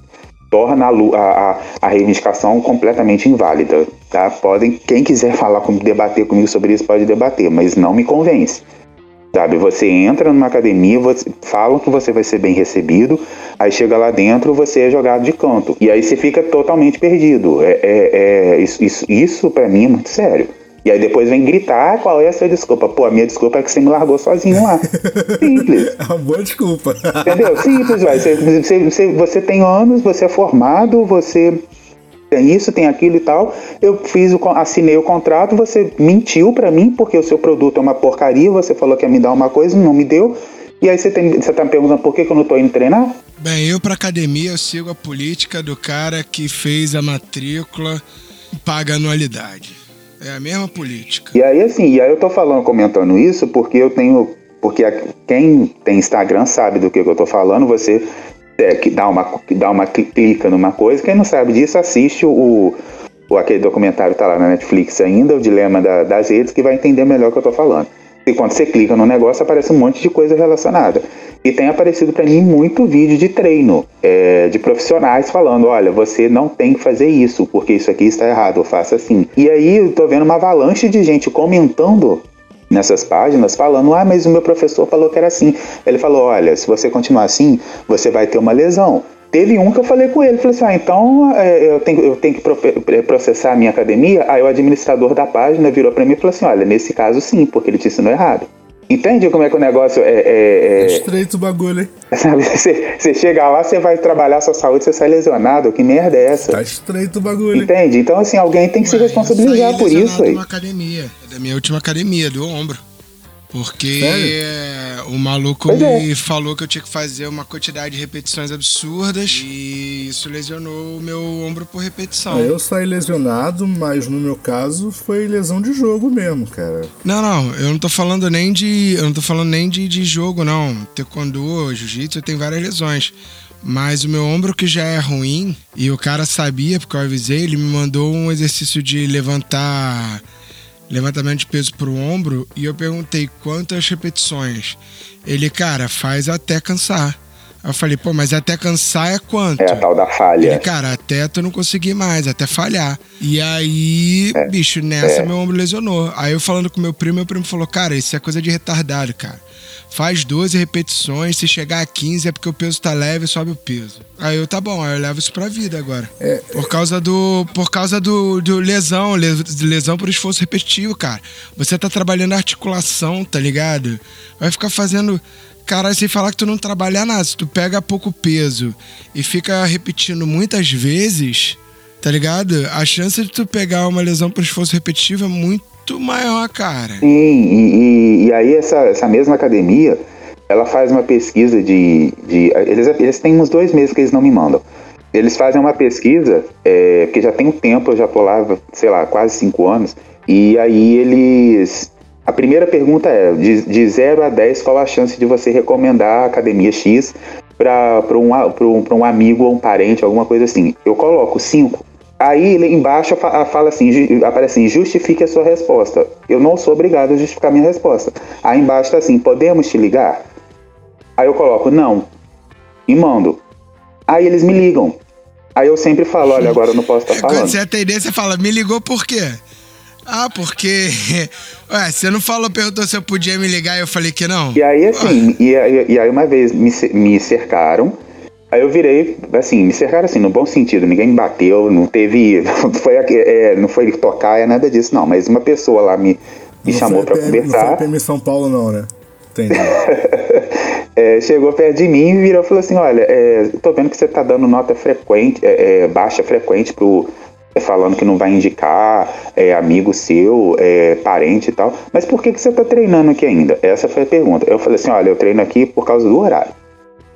torna a, a, a, reivindicação completamente inválida, tá? Podem, quem quiser falar, debater comigo sobre isso pode debater, mas não me convence. Sabe, você entra numa academia, você, falam que você vai ser bem recebido, aí chega lá dentro, você é jogado de canto. E aí você fica totalmente perdido. É, é, é isso, isso, isso para mim é muito sério. E aí depois vem gritar, ah, qual é a sua desculpa? Pô, a minha desculpa é que você me largou sozinho lá. Simples. É uma boa desculpa. Entendeu? Simples, vai. Você, você, você, você tem anos, você é formado, você tem isso, tem aquilo e tal. Eu fiz o, assinei o contrato, você mentiu para mim porque o seu produto é uma porcaria, você falou que ia me dar uma coisa, não me deu. E aí você, tem, você tá me perguntando por que, que eu não tô indo treinar? Bem, eu pra academia eu sigo a política do cara que fez a matrícula e paga anualidade. É a mesma política. E aí, assim, e aí eu tô falando, comentando isso, porque eu tenho. Porque quem tem Instagram sabe do que, que eu tô falando. Você é, que dá, uma, que dá uma cli- clica numa coisa. Quem não sabe disso, assiste o, o aquele documentário tá lá na Netflix ainda, o Dilema da- das Redes, que vai entender melhor o que eu tô falando. E quando você clica no negócio, aparece um monte de coisa relacionada. E tem aparecido para mim muito vídeo de treino é, de profissionais falando: olha, você não tem que fazer isso, porque isso aqui está errado, faça assim. E aí eu tô vendo uma avalanche de gente comentando nessas páginas falando: ah, mas o meu professor falou que era assim. Ele falou: olha, se você continuar assim, você vai ter uma lesão. Teve um que eu falei com ele, falei assim, ah, então é, eu, tenho, eu tenho que é, processar a minha academia. Aí o administrador da página virou para mim e falou assim, olha, nesse caso sim, porque ele te ensinou errado. Entende como é que o negócio é... é- é- Estreito o bagulho, hein? sabe, você, chega lá, você vai trabalhar sua saúde, você sai lesionado, que merda é essa? Tá estreito o bagulho. hein? Entende? Então, assim, alguém tem que se responsabilizar por isso aí. numa academia, da minha última academia, do ombro. Porque Sério? o maluco Pois é. me falou que eu tinha que fazer uma quantidade de repetições absurdas e isso lesionou o meu ombro por repetição. Ah, eu saí lesionado, mas no meu caso foi lesão de jogo mesmo, cara. Não, não, eu não tô falando nem de. Eu não tô falando nem de, de jogo, não. Taekwondo, jiu-jitsu, tem várias lesões. Mas o meu ombro que já é ruim, e o cara sabia, porque eu avisei, ele me mandou um exercício de levantar. Levantamento de peso pro ombro, e eu perguntei quantas repetições. Ele, cara, faz até cansar. Aí eu falei, pô, mas até cansar é quanto? É a tal da Ele, falha. cara, até tu não conseguir mais, até falhar. E aí, bicho, nessa meu ombro lesionou. Aí eu falando com meu primo, meu primo falou, cara, isso é coisa de retardado, cara. Faz 12 repetições, se chegar a 15 é porque o peso tá leve, sobe o peso. Aí eu, tá bom, aí eu levo isso pra vida agora. É, Por causa do. Por causa do, do lesão, les- lesão por esforço repetitivo, cara. Você tá trabalhando articulação, tá ligado? Vai ficar fazendo. Cara, sem falar que tu não trabalha nada. Se tu pega pouco peso e fica repetindo muitas vezes, tá ligado? A chance de tu pegar uma lesão por esforço repetitivo é muito maior, cara. Sim, e, e- e aí essa, essa mesma academia, ela faz uma pesquisa de... de eles, eles têm uns dois meses que eles não me mandam. Eles fazem uma pesquisa, é, porque já tem um tempo, eu já tô lá, sei lá, quase cinco anos, e aí eles... A primeira pergunta é, de, de 0 a 10, qual a chance de você recomendar a academia X para um, pra um, um amigo ou um parente, alguma coisa assim? Eu coloco 5. Aí ele embaixo fa- fala assim, aparece assim, justifique a sua resposta. Eu não sou obrigado a justificar minha resposta. Aí embaixo tá assim, podemos te ligar? Aí eu coloco, não. E mando. Aí eles me ligam. Aí eu sempre falo, olha, agora eu não posso estar Quando falando. você atender, você fala, me ligou por quê? Ah, porque. Ué, você não falou, perguntou se eu podia me ligar e eu falei que não? E aí, assim, e aí, e aí uma vez me, me cercaram, aí eu virei, assim, me cercaram assim, no bom sentido, ninguém me bateu, não teve, não foi, é, não foi tocar, é nada disso, não, mas uma pessoa lá me, me não chamou pra PM Não conversar, foi PM São Paulo, não, né? Entendi. é, chegou perto de mim e virou e falou assim, olha, é, tô vendo que você tá dando nota frequente, é, é, baixa frequente pro... é, falando que não vai indicar é, amigo seu, é, parente e tal. Mas por que, que você tá treinando aqui ainda? Essa foi a pergunta. Eu falei assim, olha, eu treino aqui por causa do horário.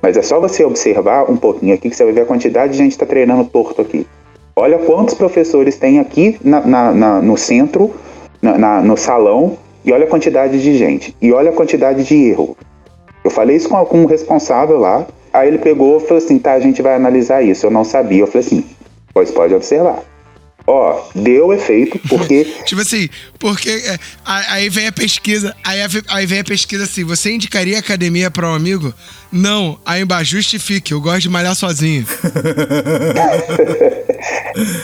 Mas é só você observar um pouquinho aqui que você vai ver a quantidade de gente está treinando torto aqui. Olha quantos professores tem aqui na- na- na- no centro, no salão, e olha a quantidade de gente. E olha a quantidade de erro. Eu falei isso com, com um responsável lá. Aí ele pegou e falou assim: tá, a gente vai analisar isso. Eu não sabia. Eu falei assim: pois pode observar. Ó, deu efeito, porque Tipo assim, porque. é, a- aí vem a pesquisa. Aí, aí vem a pesquisa assim: você indicaria academia pra um amigo? Não. Aí embaixo, justifique, eu gosto de malhar sozinho.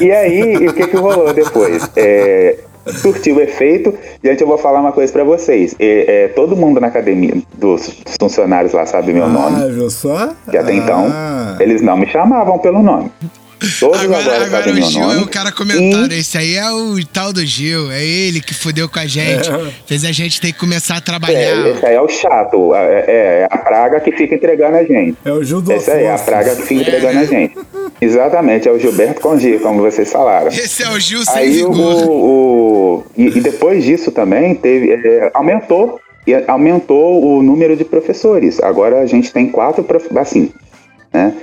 E aí, o que que rolou depois? É, surtiu o efeito. Gente, eu vou falar uma coisa pra vocês. É, é, todo mundo na academia, dos, funcionários lá sabe meu nome. Ah, viu só? Que até então, Ah. eles não me chamavam pelo nome. Todos agora, Agora, agora o Gil nome. é o cara comentando. E- Esse aí é o tal do Gil. É ele que fudeu com a gente. Fez a gente ter que começar a trabalhar. É, esse aí é o chato. É, é a praga que fica entregando a gente. É o Gil do Essa aí é a praga que fica entregando a gente. Exatamente, é o Gilberto Congi, como vocês falaram. Esse é o Gil sem Aí o, vigor. o- e, e depois disso também teve é, aumentou e aumentou o número de professores. Agora a gente tem quatro assim, né?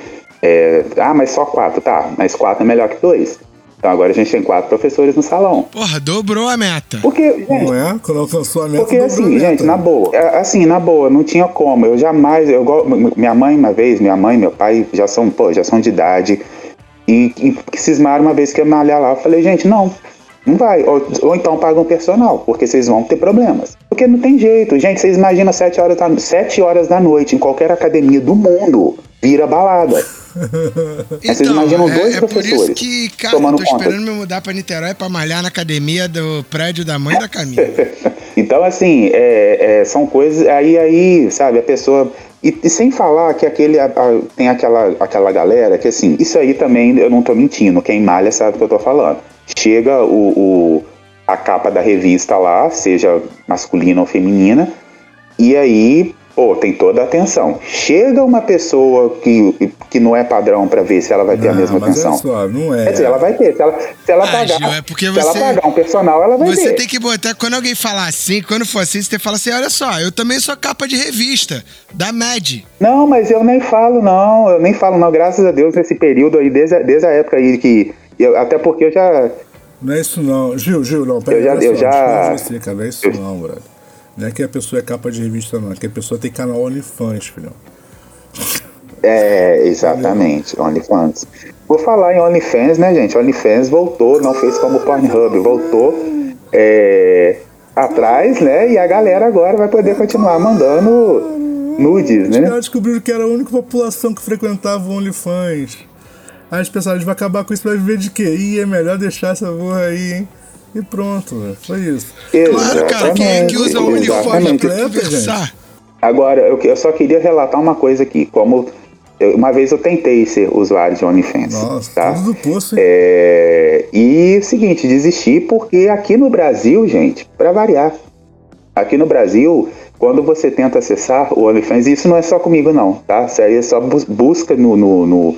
É, ah, mas só quatro, tá? Mas quatro é melhor que dois. Então agora a gente tem quatro professores no salão. Porra, dobrou a meta. Porque, gente, Não é? Quando alcançou a meta, porque assim, meta. gente, na boa, é, assim, na boa, não tinha como. Eu jamais, eu, minha mãe uma vez, minha mãe e meu pai já são, pô, já são de idade e, e cismaram uma vez que eu ia malhar lá. Eu falei, gente, não, não vai. Ou, ou então pagam personal, porque vocês vão ter problemas. Porque não tem jeito. Gente, vocês imaginam sete horas, da, sete horas da noite em qualquer academia do mundo, vira balada. Aí vocês imaginam dois é, é por isso professores que, cara, tomando tô conta. esperando me mudar pra Niterói pra malhar na academia do prédio da mãe da Camila. Então, assim, é, é, são coisas. Aí, aí, sabe, a pessoa. E, e sem falar que aquele, a- a- tem aquela, aquela galera que, assim, isso aí também eu não tô mentindo. Quem malha sabe o que eu tô falando. Chega o, o- a capa da revista lá, seja masculina ou feminina, e aí, pô, tem toda a atenção. Chega uma pessoa que, que não é padrão pra ver se ela vai ter a Não, mesma mas atenção. É suave, não é. Quer dizer, ela vai ter. Se ela, se ela Ah, pagar, Gil, é porque se ela você- pagar um personal, ela vai Você ter. tem que botar, quando alguém falar assim, quando for assim, você tem que falar assim: olha só, eu também sou capa de revista, da MED. Não, mas eu nem falo, não. Eu nem falo, não. Graças a Deus, nesse período aí, desde, a- desde a época aí que. eu- até porque eu já. Não é isso não. Gil, Gil, não. Pera Eu já- eu só, já- você, cara. Não é isso eu- não, brother. Não é que a pessoa é capa de revista, não. É que a pessoa tem canal OnlyFans, filhão. É, exatamente, OnlyFans. Vou falar em OnlyFans, né, gente? OnlyFans voltou, não fez como o Pornhub, voltou é, atrás, né? E a galera agora vai poder continuar mandando nudes, Os né? caras descobriram que era a única população que frequentava o OnlyFans. Aí eles pensaram, a gente vai acabar com isso, vai viver de quê? Ih, é melhor deixar essa porra aí, hein? E pronto, velho. Foi isso. Claro, cara, quem é que usa o uniforme exatamente. pra Exatamente. conversar? Agora, eu, só queria relatar uma coisa aqui. Como uma vez eu tentei ser usuário de OnlyFans. Nossa, tá? do poço, hein? É, e seguinte, desisti porque aqui no Brasil, gente, para variar, aqui no Brasil, quando você tenta acessar o OnlyFans, isso não é só comigo não, tá? Isso aí é só bus- busca no, no, no,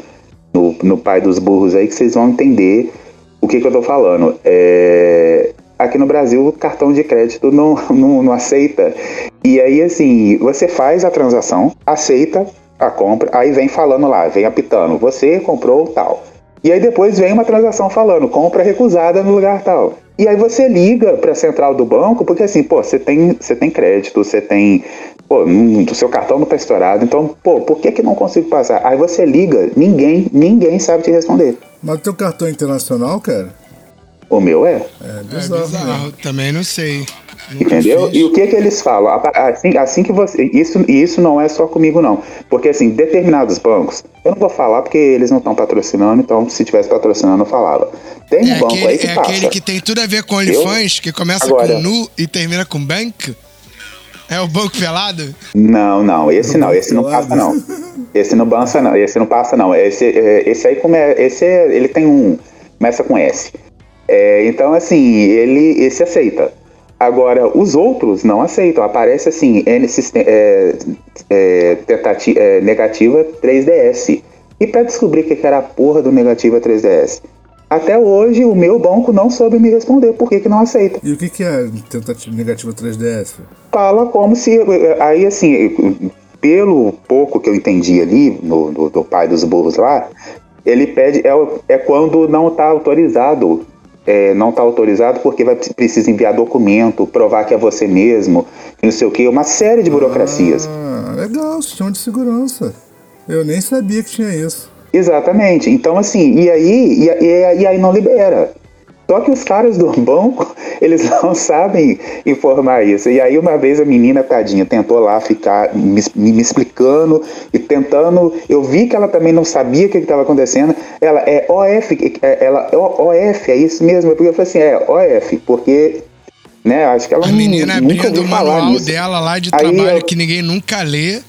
no, no pai dos burros aí que vocês vão entender o que, que eu tô falando. É, aqui no Brasil, o cartão de crédito não, não, não aceita. E aí, assim, você faz a transação, aceita a compra, aí vem falando lá, vem apitando, você comprou tal. E aí depois vem uma transação falando, compra recusada no lugar tal. E aí você liga para a central do banco, porque assim, pô, você tem, você tem crédito, você tem, pô, o seu cartão não tá estourado, então, pô, por que que não consigo passar? Aí você liga, ninguém, ninguém sabe te responder. Mas teu cartão é internacional, cara? O meu é, É É bizarro, né? bizarro, também não sei. Nunca entendeu? fiz. E o que que eles falam? Assim, assim que você, isso, e isso não é só comigo não, porque assim, determinados bancos, eu não vou falar porque eles não estão patrocinando, então se tivesse patrocinando eu falava. Tem um É, banco aquele, aí que é passa. aquele que tem tudo a ver com OnlyFans, que começa Agora- com nu e termina com bank? É o banco pelado? Não, não, esse não, esse não passa não. Esse não passa não, esse não passa não. Esse, é, esse aí come, esse é- ele tem um começa com S. É, então assim, ele esse aceita. Agora os outros não aceitam. Aparece assim, N é, é, tentati- é, negativa 3DS. E para descobrir o que que era a porra do negativa 3DS, até hoje o meu banco não soube me responder por que, que não aceita. E o que, que é tentativa negativa 3DS? fala como se. Aí, assim, pelo pouco que eu entendi ali, no, do, do pai dos burros lá, ele pede. É, é quando não está autorizado. É, não está autorizado porque vai, precisa enviar documento, provar que é você mesmo, não sei o que, uma série de burocracias. Ah, legal, sistema de segurança. Eu nem sabia que tinha isso. Exatamente. Então, assim, e aí, e, e- e aí não libera. Só que os caras do banco, eles não sabem informar isso. E aí, uma vez a menina, tadinha, tentou lá ficar me, me- explicando e tentando. Eu vi que ela também não sabia o que estava acontecendo. Ela é OF, é- ela é OF, é isso mesmo. Porque eu falei assim, é OF, porque. Né, acho que ela A menina nunca abrindo ouviu o falar manual nisso. dela lá de Aí trabalho eu- que ninguém nunca lê,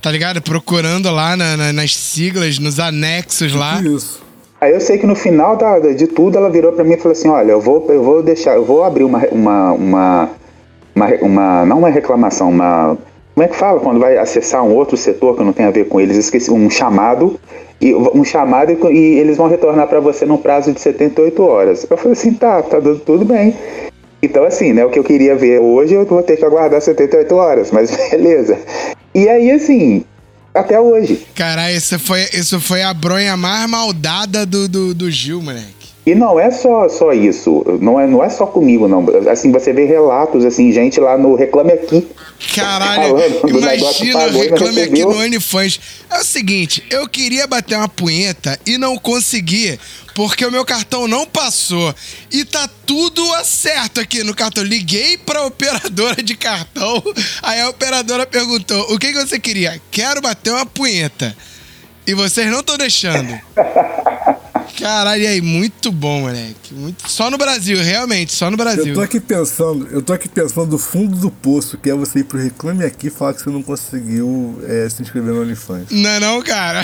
tá ligado? Procurando lá na- na- nas siglas, nos anexos lá. Isso. Aí eu sei que no final da, de tudo ela virou pra mim e falou assim, olha, eu vou, eu vou deixar, eu vou abrir uma, uma, uma, uma, uma- não uma reclamação, uma, como é que fala quando vai acessar um outro setor que não tem a ver com eles, esqueci, um chamado, e um chamado e, eles vão retornar pra você num prazo de 78 horas. Eu falei assim, tá, tá tudo bem. Então assim, né, o que eu queria ver hoje eu vou ter que aguardar 78 horas, mas beleza. E aí assim, até hoje. Caralho, isso foi, isso foi a bronha mais maldada do, do, do Gil, moleque. E não é só, só isso, não é, não é só comigo, não. Assim, você vê relatos, assim, gente lá no Reclame Aqui. Caralho, imagina, pagou não reclame aqui no OnlyFans. É o seguinte, eu queria bater uma punheta e não consegui, porque o meu cartão não passou. E tá tudo certo aqui no cartão. Liguei pra operadora de cartão, aí a operadora perguntou, o que, que você queria? Quero bater uma punheta. E vocês não estão deixando. Caralho, e aí, muito bom, moleque. Muito... Só no Brasil, realmente, só no Brasil. Eu tô aqui pensando, eu tô aqui pensando do fundo do poço, que é você ir pro Reclame Aqui e falar que você não conseguiu é, se inscrever no OnlyFans. Não é não, cara?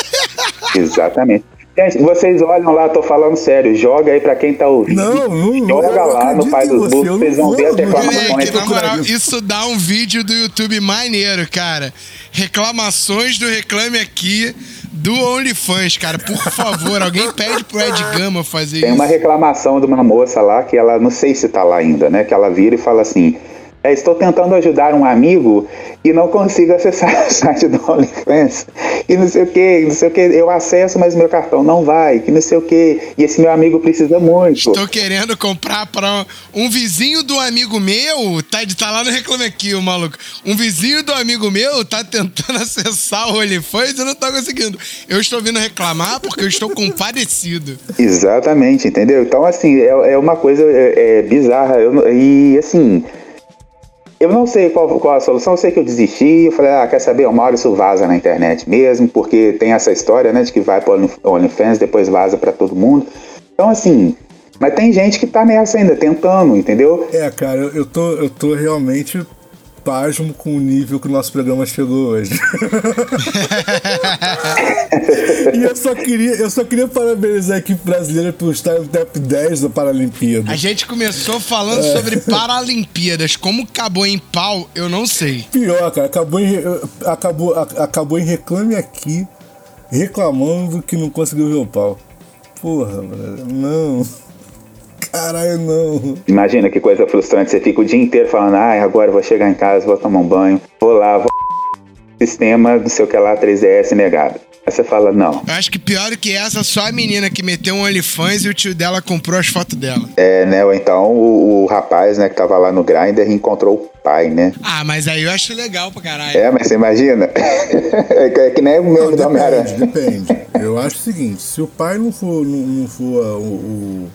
Exatamente. Gente, vocês olham lá, tô falando sério, joga aí pra quem tá ouvindo. Não, não, não, Joga eu lá no Pai dos Burros, vocês não vão ver as não reclamações. Na moral, isso. dá um vídeo do YouTube maneiro, cara. Reclamações do Reclame Aqui do OnlyFans, cara. Por favor, alguém pede pro Ed Gama fazer Tem isso. uma reclamação de uma moça lá que ela, não sei se tá lá ainda, né? Que ela vira e fala assim: é, estou tentando ajudar um amigo e não consigo acessar o site do OnlyFans. E não sei o que, não sei o que. Eu acesso, mas meu cartão não vai, que não sei o que. E esse meu amigo precisa muito. Tô querendo comprar pra um vizinho do amigo meu, tá, tá lá no Reclame Aqui, o maluco. Um vizinho do amigo meu tá tentando acessar o OnlyFans e não tá conseguindo. Eu estou vindo reclamar porque eu estou compadecido. Exatamente, entendeu? Então, assim, é, é uma coisa é, é bizarra. Eu e, assim, eu não sei qual, qual a solução. Eu sei que eu desisti. Eu falei, ah, quer saber? Hora isso vaza na internet mesmo, porque tem essa história, né, de que vai pro Only- OnlyFans, depois vaza pra todo mundo. Então, assim, mas tem gente que tá nessa ainda, tentando, entendeu? É, cara, eu tô, eu tô realmente pasmo com o nível que o nosso programa chegou hoje. e eu só queria, eu só queria parabenizar a equipe brasileira por estar no top 10 da Paralimpíada. A gente começou falando sobre Paralimpíadas. Como acabou em pau, eu não sei. Pior, cara, acabou em, acabou, acabou em reclame aqui, reclamando que não conseguiu ver o pau. Porra, não. Caralho, não. Imagina que coisa frustrante. Você fica o dia inteiro falando, ah, agora eu vou chegar em casa, vou tomar um banho, vou lá, vou. Sistema, não sei o que lá, 3DS negado. Aí você fala, não. Eu acho que pior do que essa, só a menina que meteu um OnlyFans e o tio dela comprou as fotos dela. É, né? Ou então o, o rapaz, né, que tava lá no Grindr encontrou o pai, né? Ah, mas aí eu acho legal pra caralho. É, mas você imagina? é que- é que nem o Não, meme do depende, Homem-Aranha. depende. Eu acho o seguinte, se o pai não for, não, não for o, o,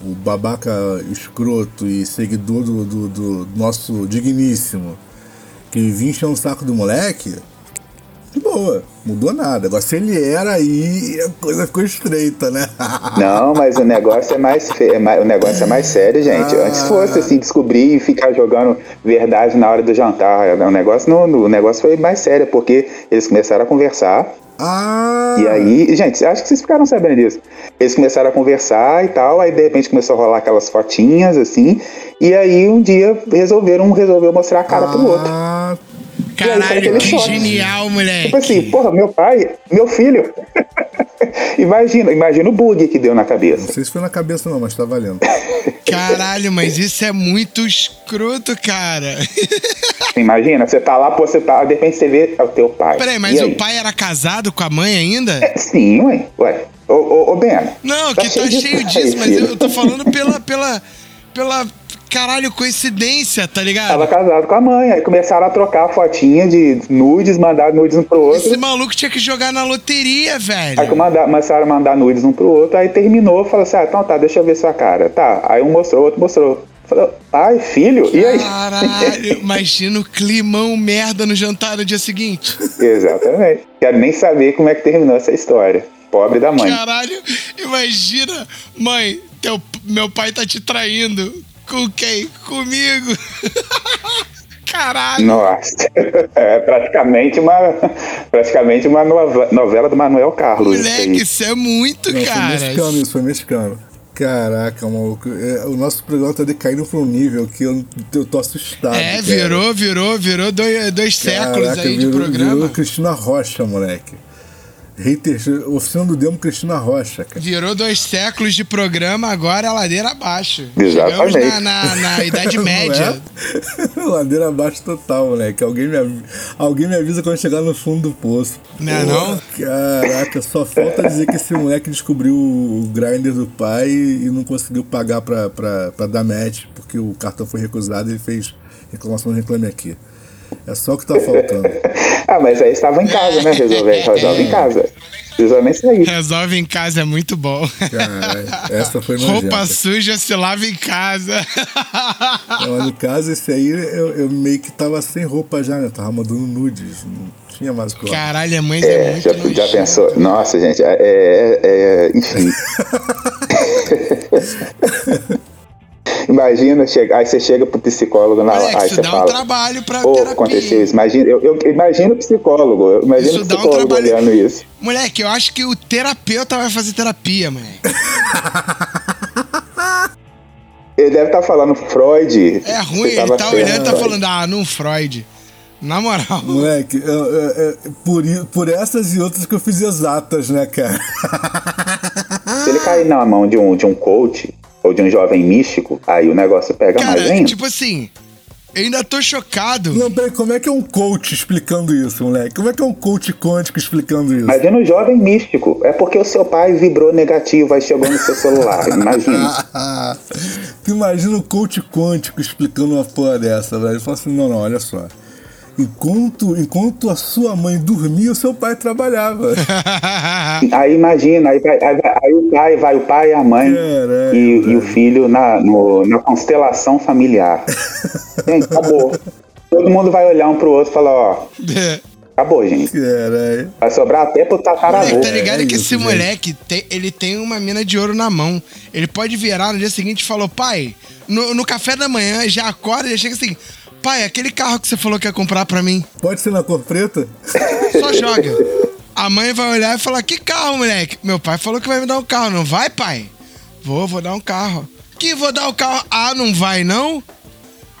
o babaca escroto e seguidor do, do, do nosso digníssimo, que vinha encher um saco do moleque, de boa, mudou nada. Agora, se ele era aí, a coisa ficou estreita, né? Não, mas o negócio é mais, fe... é o negócio é mais sério, gente. Ah. Antes fosse assim descobrir e ficar jogando verdade na hora do jantar, o negócio não, o negócio foi mais sério porque eles começaram a conversar. ah! E aí, gente, acho que vocês ficaram sabendo disso. Eles começaram a conversar e tal, aí de repente começou a rolar aquelas fotinhas assim, e aí um dia resolveram um resolveu mostrar a cara pro outro. Ah, Caralho, que choque. genial, moleque. Tipo assim, porra, meu pai, meu filho. imagina, imagina o bug que deu na não cabeça. sei se foi na cabeça não, mas tá valendo. Caralho, mas isso é muito escroto, cara. Imagina, você tá lá, pô, você tá, de repente você vê é o teu pai. Peraí, E mas aí? o pai era casado com a mãe ainda? É, Sim, ué. Ué. Ô, ô, ô Ben. Não, tá que tá cheio disso, mas filho. eu tô falando pela, pela, pela, caralho, coincidência, tá ligado? Tava casado com a mãe, aí começaram a trocar a fotinha de nudes, mandar nudes um pro outro. Esse maluco tinha que jogar na loteria, velho. Aí começaram a mandar nudes um pro outro, aí terminou, falou assim, ah, então tá, deixa eu ver sua cara. Tá, aí um mostrou, outro mostrou. Falou, pai, filho, e aí? Caralho, imagina o climão merda no jantar no dia seguinte. Exatamente. Quero nem saber como é que terminou essa história. Pobre da mãe. Caralho, imagina, mãe, teu, meu pai tá te traindo. Com quem? Comigo. Caralho. Nossa, é praticamente uma, praticamente uma novela do Manuel Carlos. isso aí. Moleque, isso é muito, Não, foi cara. mexicano isso, foi mexicano. Caraca, maluco. é, o nosso programa tá decaindo pra um nível que eu, eu tô assustado. É, cara. virou, virou, virou dois, dois séculos Caraca, aí de virou- programa. Virou Cristina Rocha, moleque. Hater, oficina do Demo Cristina Rocha, cara. Virou dois séculos de programa, agora é ladeira abaixo. Exatamente. Chegamos na, na, na Idade Média. Não é? Ladeira abaixo total, moleque. Alguém me, avi- alguém me avisa quando chegar no fundo do poço. Não é Pô, não? Caraca, só falta dizer que esse moleque descobriu o grinder do pai e não conseguiu pagar pra, pra, pra dar match, porque o cartão foi recusado e ele fez reclamação de reclame aqui. É só o que tá faltando. Ah, mas aí estava em casa, né? Resolver, resolve em casa. Nem sair. Resolve em casa, é muito bom. Caralho, essa foi nojenta. Roupa suja se lava em casa. Não, no caso, esse aí eu, eu meio que tava sem roupa já, né? Tava mandando nudes. Não tinha mais lá. Caralho, a mãe é, É, muito já, já pensou? Nossa, gente, é, é, é- enfim. Imagina, chega, aí você chega pro psicólogo na hora, isso você dá um fala. trabalho pra Pô, terapia. aconteceu isso. Imagina, eu, eu imagino o psicólogo, eu imagino Isso o dá um psicólogo trabalho. olhando isso. Moleque, eu acho que o terapeuta vai fazer terapia, moleque. Ele deve estar falando Freud. É ruim, ele tá olhando e tá falando, ah, não Freud. Na moral. Moleque, eu- eu- eu- por, por essas e outras que eu fiz exatas, né, cara? Se ele cair na mão de um, de um coach ou de um jovem místico, aí o negócio pega mais Cara, ainda. tipo assim, eu ainda tô chocado. Não, peraí, como é que é um coach explicando isso, moleque? Como é que é um coach quântico explicando isso? Imagina um jovem místico. É porque o seu pai vibrou negativo, aí chegou no seu celular. Imagina. tu imagina o coach quântico explicando uma porra dessa, velho? Ele fala assim, não, não, olha só. Enquanto, enquanto a sua mãe dormia, o seu pai trabalhava. Aí imagina, aí, vai, aí, aí o pai vai, o pai e a mãe e, e o filho na, no- na constelação familiar. Gente, acabou. Todo mundo vai olhar um pro outro e falar, ó, acabou, gente. Caralho. Vai sobrar até pro tataravô. Moleque, tá ligado É que isso, esse gente. moleque, tem- ele tem uma mina de ouro na mão. Ele pode virar no dia seguinte e falou, pai, no, no café da manhã, já acorda e já chega assim, pai, aquele carro que você falou que ia comprar pra mim, Pode ser na cor preta? só joga. A mãe vai olhar e falar, que carro, moleque? Meu pai falou que vai me dar um carro, não vai, pai? Vou, vou dar um carro. Que vou dar o carro? Ah, não vai, não?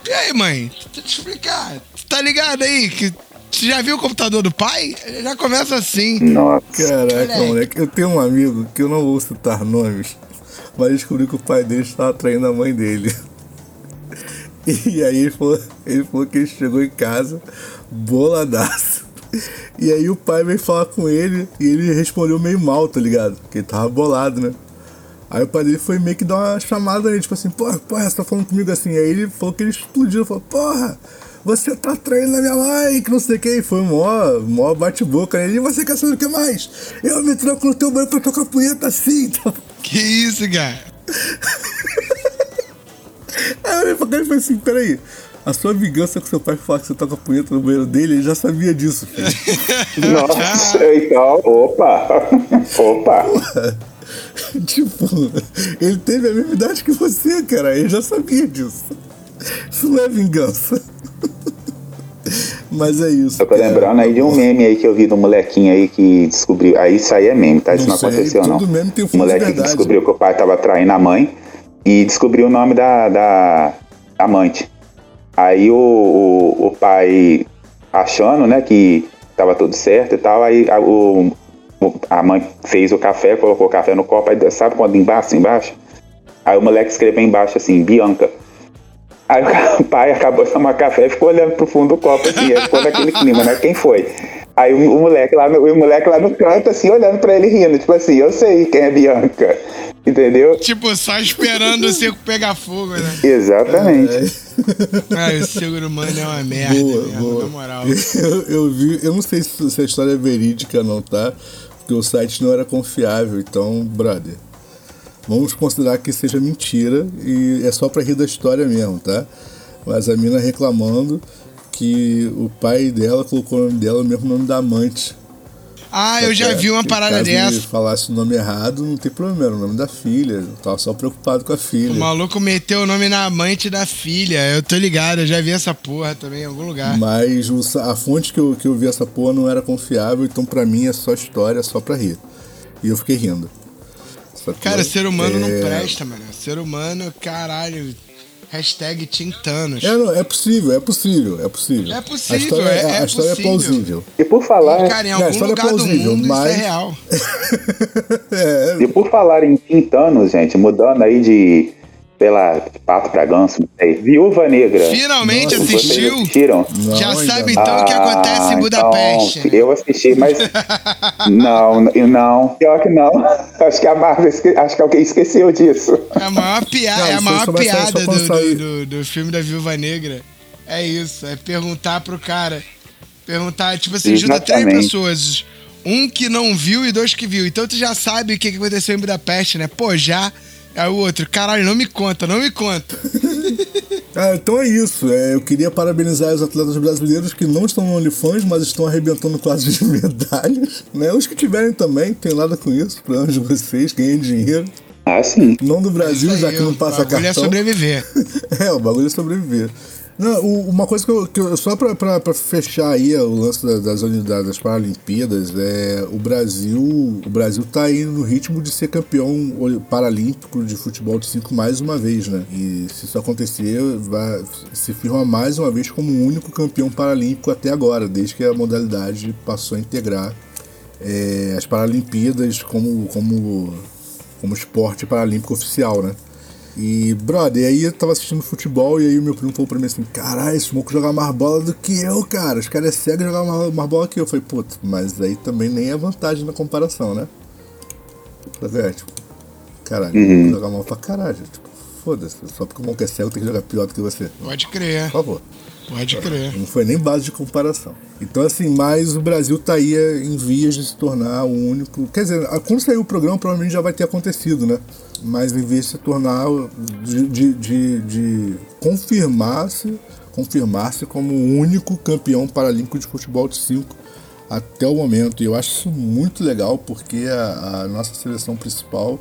E aí, mãe? Deixa eu te explicar. Tá ligado aí que... Você já viu o computador do pai? Ele já começa assim. Nossa. Caraca, Moleque. moleque. Eu tenho um amigo que eu não vou citar nomes, mas descobri que o pai dele estava traindo a mãe dele. E aí ele falou, ele falou que ele chegou em casa boladaço. E aí o pai veio falar com ele e ele respondeu meio mal, tá ligado? Porque ele tava bolado, né? Aí o pai dele foi meio que dar uma chamada nele, tipo assim, porra, porra, você tá falando comigo assim. Aí ele falou que ele explodiu, falou, porra, você tá traindo a minha mãe, que não sei o que. E foi mó, mó bate-boca nele. E você quer saber o que mais? Eu me tranco no teu banho pra tocar punheta assim. Então... Que isso, cara? Aí eu olhei pra cara e falei assim, peraí. A sua vingança com seu pai falar que você toca punheta no banheiro dele, ele já sabia disso, filho. Nossa, então, opa. Opa. tipo, ele teve a mesma idade que você, cara. Ele já sabia disso. Isso não é vingança. Mas é isso. Eu tô cara. lembrando aí de um meme aí que eu vi do molequinho aí que descobriu. Aí isso aí é meme, tá? Isso Não não, sei, aconteceu, não. meme tem um o fundo de moleque que descobriu que o pai tava traindo a mãe e descobriu o nome da, da amante. Aí o, o, o pai achando, né, que tava tudo certo e tal, aí a, o, a mãe fez o café, colocou o café no copo, aí sabe quando embaixo, embaixo? Aí o moleque escreveu embaixo assim, Bianca. Aí o pai acabou de tomar café e ficou olhando pro fundo do copo, assim, ficou naquele clima, né? Quem foi? Aí o, o moleque lá no, o moleque lá no canto, assim, olhando pra ele rindo, tipo assim, eu sei quem é Bianca. Entendeu? Tipo, só esperando o circo pegar fogo, né? Exatamente. Ah, o ser humano é uma merda Boa, mesmo, boa. na moral. Eu, eu vi, eu não sei se, se a história é verídica não, tá? Porque o site não era confiável, então, brother. Vamos considerar que seja mentira e é só pra rir da história mesmo, tá? Mas a mina reclamando que o pai dela colocou o nome dela no mesmo nome da amante. Ah, eu já vi uma parada Caso ele dessa. falasse o nome errado, não tem problema, era o nome da filha. Eu tava só preocupado com a filha. O maluco meteu o nome na amante da filha. Eu tô ligado, eu já vi essa porra também em algum lugar. Mas a fonte que eu, que eu vi essa porra não era confiável, então pra mim é só história, só pra rir. E eu fiquei rindo. Cara, ser humano não É, presta, mano. Ser humano, caralho. Hashtag Tintanos. É, não, é possível, é possível, é possível. É possível, a história, é- é a história possível. é plausível. E por falar, Cara, em Não, a algum história é lugar do plausível, mundo mas- isso é real. é, e por falar em Tintanos, gente, mudando aí de, sei lá, pato pra ganso, não sei. Viúva Negra. Finalmente Nossa, assistiu. assistiram? Não, Já ainda sabe então o que acontece em Ah, Budapeste. então, eu assisti, mas. não, não. Pior que não. Acho que a Marvel esque... acho que alguém esqueceu disso. É a maior, pia Não, é a isso maior piada do, do, do- do filme da Viúva Negra. É isso, é perguntar pro cara. Perguntar, tipo assim, junta três Exatamente. pessoas. Um que não viu e dois que viu. Então tu já sabe o que que aconteceu em Budapeste, né? Pô, já. Aí o outro, caralho, não me conta, não me conta. Ah, então é isso. É, eu queria parabenizar os atletas brasileiros que não estão no OnlyFans, mas estão arrebentando quase de medalhas. Né? Os que tiverem também, tem nada com isso. Problemas de vocês, ganhem dinheiro. Ah, sim. Não do Brasil, já que não o passa bagulho cartão. é sobreviver. É, o bagulho é sobreviver. Não, uma coisa que eu, que eu- só pra fechar aí o lance da- das, unidades das Paralimpíadas, é o Brasil, o Brasil tá aí no ritmo de ser campeão paralímpico de futebol de 5 mais uma vez, né? E se isso acontecer, vai se firma mais uma vez como o único campeão paralímpico até agora, desde que a modalidade passou a integrar é, as Paralimpíadas como, como, como esporte paralímpico oficial, né? E, brother, e aí eu tava assistindo futebol e aí o meu primo falou pra mim assim: caralho, esse moco joga mais bola do que eu, cara. Os caras é cego e jogam mais, mais bola que eu. Eu falei, puta, mas aí também nem é vantagem na comparação, né? É, tipo, caralho, Uhum. jogar mal pra caralho. Tipo, foda-se, só porque o moco é cego tem que jogar pior do que você. Pode crer, Por favor. pode crer. Não foi nem base de comparação. Então, assim, mas o Brasil tá aí é, em vias de se tornar o único. Quer dizer, quando sair o programa, provavelmente já vai ter acontecido, né? Mas em vez de se tornar. de, de, de, de confirmar-se confirmar-se como o único campeão paralímpico de futebol de 5 até o momento. E eu acho isso muito legal porque a, a nossa seleção principal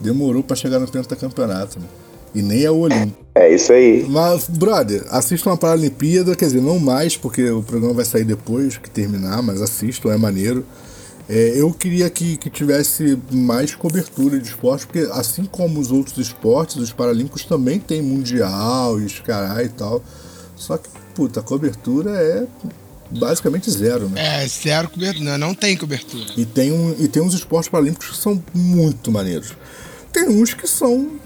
demorou para chegar no pentacampeonato. Né? E nem é o Olímpico. É isso aí. Mas, brother, assistam a Paralimpíada, quer dizer, não mais, porque o programa vai sair depois que terminar, mas assistam, é maneiro. É, eu queria que, que tivesse mais cobertura de esporte, porque assim como os outros esportes, os Paralímpicos também tem Mundial e caralho e tal. Só que, puta, a cobertura é basicamente zero, né? É, zero cobertura. Não, não tem cobertura. E tem, um, e tem uns esportes paralímpicos que são muito maneiros. Tem uns que são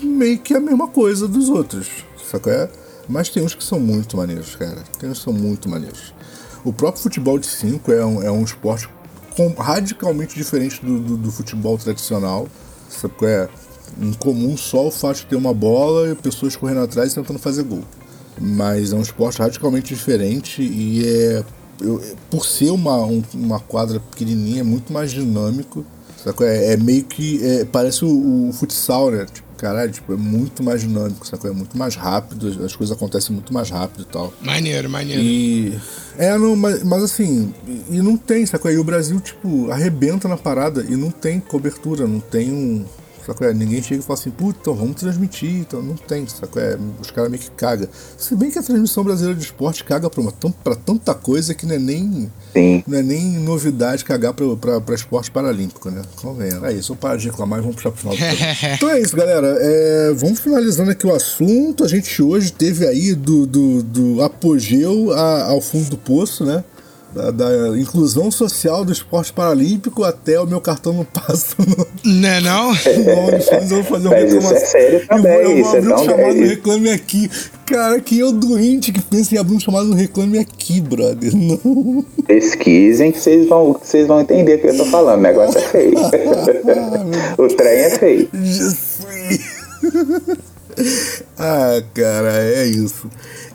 meio que a mesma coisa dos outros, sacou? É? Mas tem uns que são muito maneiros, cara. Tem uns que são muito maneiros. O próprio futebol de 5 é um, é um esporte radicalmente diferente do, do, do futebol tradicional, sacou? É? Em comum só o fato de ter uma bola e pessoas correndo atrás tentando fazer gol. Mas é um esporte radicalmente diferente e é. eu- por ser uma, um- uma quadra pequenininha, é muito mais dinâmico. Sacou? É, é meio que. é, parece o, o futsal, né? Tipo, caralho, tipo, é muito mais dinâmico, sacou? É muito mais rápido, as- as coisas acontecem muito mais rápido e tal. Maneiro, maneiro. E. É, não, mas, mas assim, e, e não tem, sacou? E o Brasil, tipo, arrebenta na parada e não tem cobertura, não tem um. Sacou? É, ninguém chega e fala assim, puta, então vamos transmitir, então não tem, sacou? É, os caras meio que cagam. Se bem que a transmissão brasileira de esporte caga pra, uma, pra tanta coisa que não é nem. Sim. Não é nem novidade cagar pra, pra, pra esporte paralímpico, né? Convenha. É isso, eu paro de reclamar e vamos puxar pro final do. Então é isso, galera. É, vamos finalizando aqui o assunto. A gente hoje teve aí do, do, do apogeu a- ao fundo do poço, né? Da, da inclusão social do esporte paralímpico até o meu cartão não passa no, Não é não? no OnlyFans. Eu vou fazer uma Mas isso é reclamação. sério Eu vou- também, Eu vou, isso é abrir um tão chamado sério. Reclame Aqui. Cara, quem é o doente que pensa em abrir um chamado Reclame Aqui, brother? Não. Pesquisem que vocês vão, que vocês vão entender o que eu tô falando. O negócio é feio. o trem é feio. Jesus. ah, cara, é isso.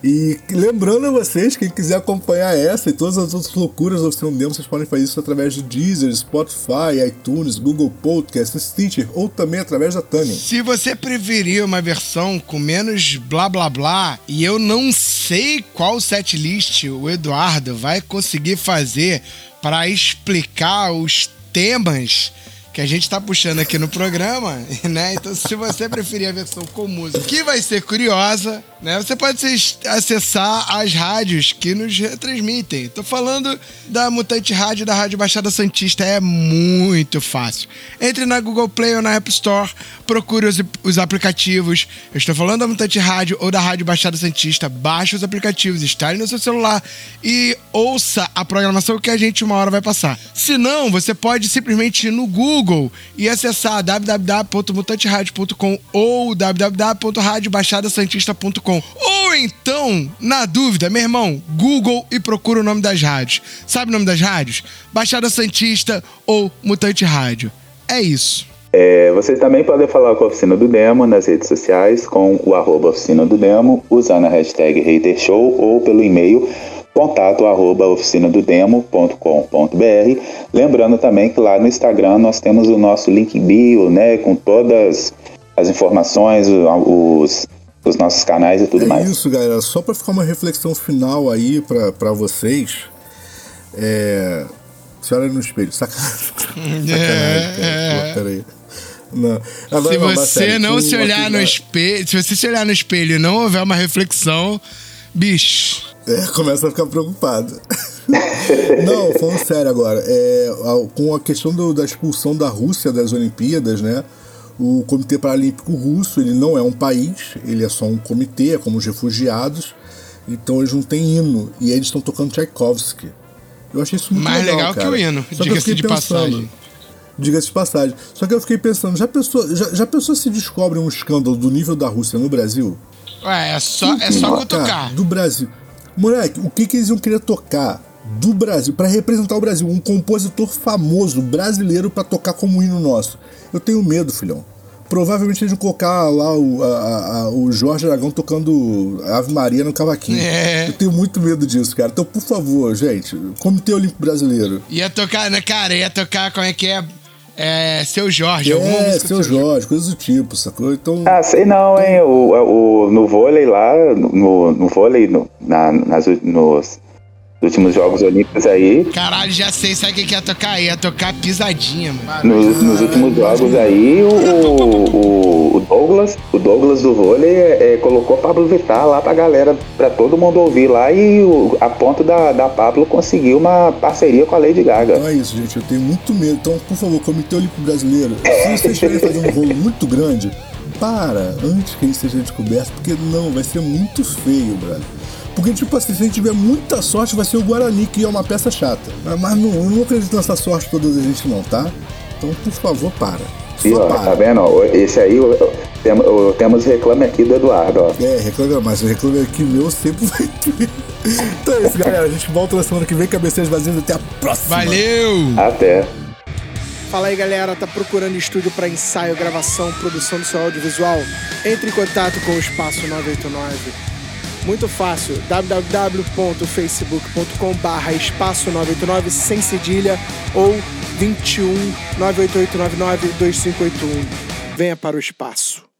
E lembrando a vocês, quem quiser acompanhar essa e todas as outras loucuras do Oficina Demo, vocês podem fazer isso através de Deezer, Spotify, iTunes, Google Podcast, Stitcher ou também através da Tânia. Se você preferir uma versão com menos blá blá blá, e eu não sei qual setlist o Eduardo vai conseguir fazer para explicar os temas que a gente tá puxando aqui no programa, né? Então, se você preferir a versão com música, que vai ser curiosa, né? Você pode acessar as rádios que nos retransmitem. Tô falando da Mutante Rádio da Rádio Baixada Santista, é muito fácil. Entre na Google Play ou na App Store, procure os, os aplicativos. Eu estou falando da Mutante Rádio ou da Rádio Baixada Santista, baixe os aplicativos, instale no seu celular e ouça a programação que a gente uma hora vai passar. Se não, você pode simplesmente ir no Google Google e acessar www.mutanteradio.com ou www.radiobaixadasantista.com. Ou então, na dúvida, meu irmão, Google e procura o nome das rádios. Sabe o nome das rádios? Baixada Santista ou Mutante Rádio. É isso. É, vocês também podem falar com a Oficina do Demo nas redes sociais com o arroba Oficina do Demo, usando a hashtag HaterShow ou pelo e-mail contato arroba oficinadodemo.com.br. Lembrando também que lá no Instagram nós temos o nosso link bio, né, com todas as informações, os, os nossos canais e tudo é mais. Isso, galera. Só para ficar uma reflexão final aí para vocês. É... Você olha no espelho, sacanagem. sacanagem, é, Peraí. Não. Agora, se não, você não se olhar no espelho, se você se olhar no espelho e não houver uma reflexão, bicho. É, começa a ficar preocupado. Não, falando sério agora, é, a- com a questão do- da expulsão da Rússia das Olimpíadas, né? O Comitê Paralímpico Russo, ele não é um país, ele é só um comitê, é como os refugiados, então eles não têm hino, e aí eles estão tocando Tchaikovsky. Eu achei isso muito Mais legal, legal que cara. o hino, que diga-se de pensando- passagem. Diga-se de passagem. Só que eu fiquei pensando, já pensou, já, já pensou se descobre um escândalo do nível da Rússia no Brasil? Ué, é só, é só Cara, cutucar. do Brasil. Moleque, o que, que eles iam querer tocar do Brasil, pra representar o Brasil? Um compositor famoso brasileiro pra tocar como hino nosso. Eu tenho medo, filhão. Provavelmente eles vão colocar lá o, a- a- a- o Jorge Aragão tocando Ave Maria no cavaquinho. É. Eu tenho muito medo disso, cara. Então, por favor, gente, Comitê Olímpico Brasileiro. Ia tocar, né, cara? Ia tocar como é que é? É. Seu Jorge, alguma É, música seu do Jorge, coisas do tipo, sacou? Então. Ah, sei não, hein? O, o, no vôlei lá, no, no vôlei, no, na, nas, nos últimos Jogos Olímpicos aí, Caralho, já sei, sabe o que que ia tocar? Ia tocar pisadinha, mano. nos, nos últimos jogos aí, o, o, o Douglas, o Douglas do vôlei é, é, colocou Pablo Vittar lá pra galera, pra todo mundo ouvir lá e o, a ponto da, da Pablo conseguiu uma parceria com a Lady Gaga. Então é isso, gente. Eu tenho muito medo. Então, por favor, Comitê Olímpico Brasileiro, se vocês estiverem fazendo um rolo muito grande, para antes que ele seja descoberto, porque não, vai ser muito feio, brother. Porque, tipo assim, se a gente tiver muita sorte, vai ser o Guarani, que é uma peça chata. Mas, mas não, eu não acredito nessa sorte toda da gente, não, tá? Então, por favor, para. Só E, ó, para. tá vendo? ó, Esse aí, o, tem- o- temos reclame aqui do Eduardo, ó. É, reclama mais, reclama aqui meu sempre vai ter. Então é isso, galera. A gente volta na semana que vem, cabeceiras vazias. Até a próxima. Valeu! Até. Fala aí galera, tá procurando estúdio para ensaio, gravação, produção do seu audiovisual? Entre em contato com o Espaço 989. Muito fácil, www.facebook.com barra espaço 989 sem cedilha ou 21 98899 2581. Venha para o espaço.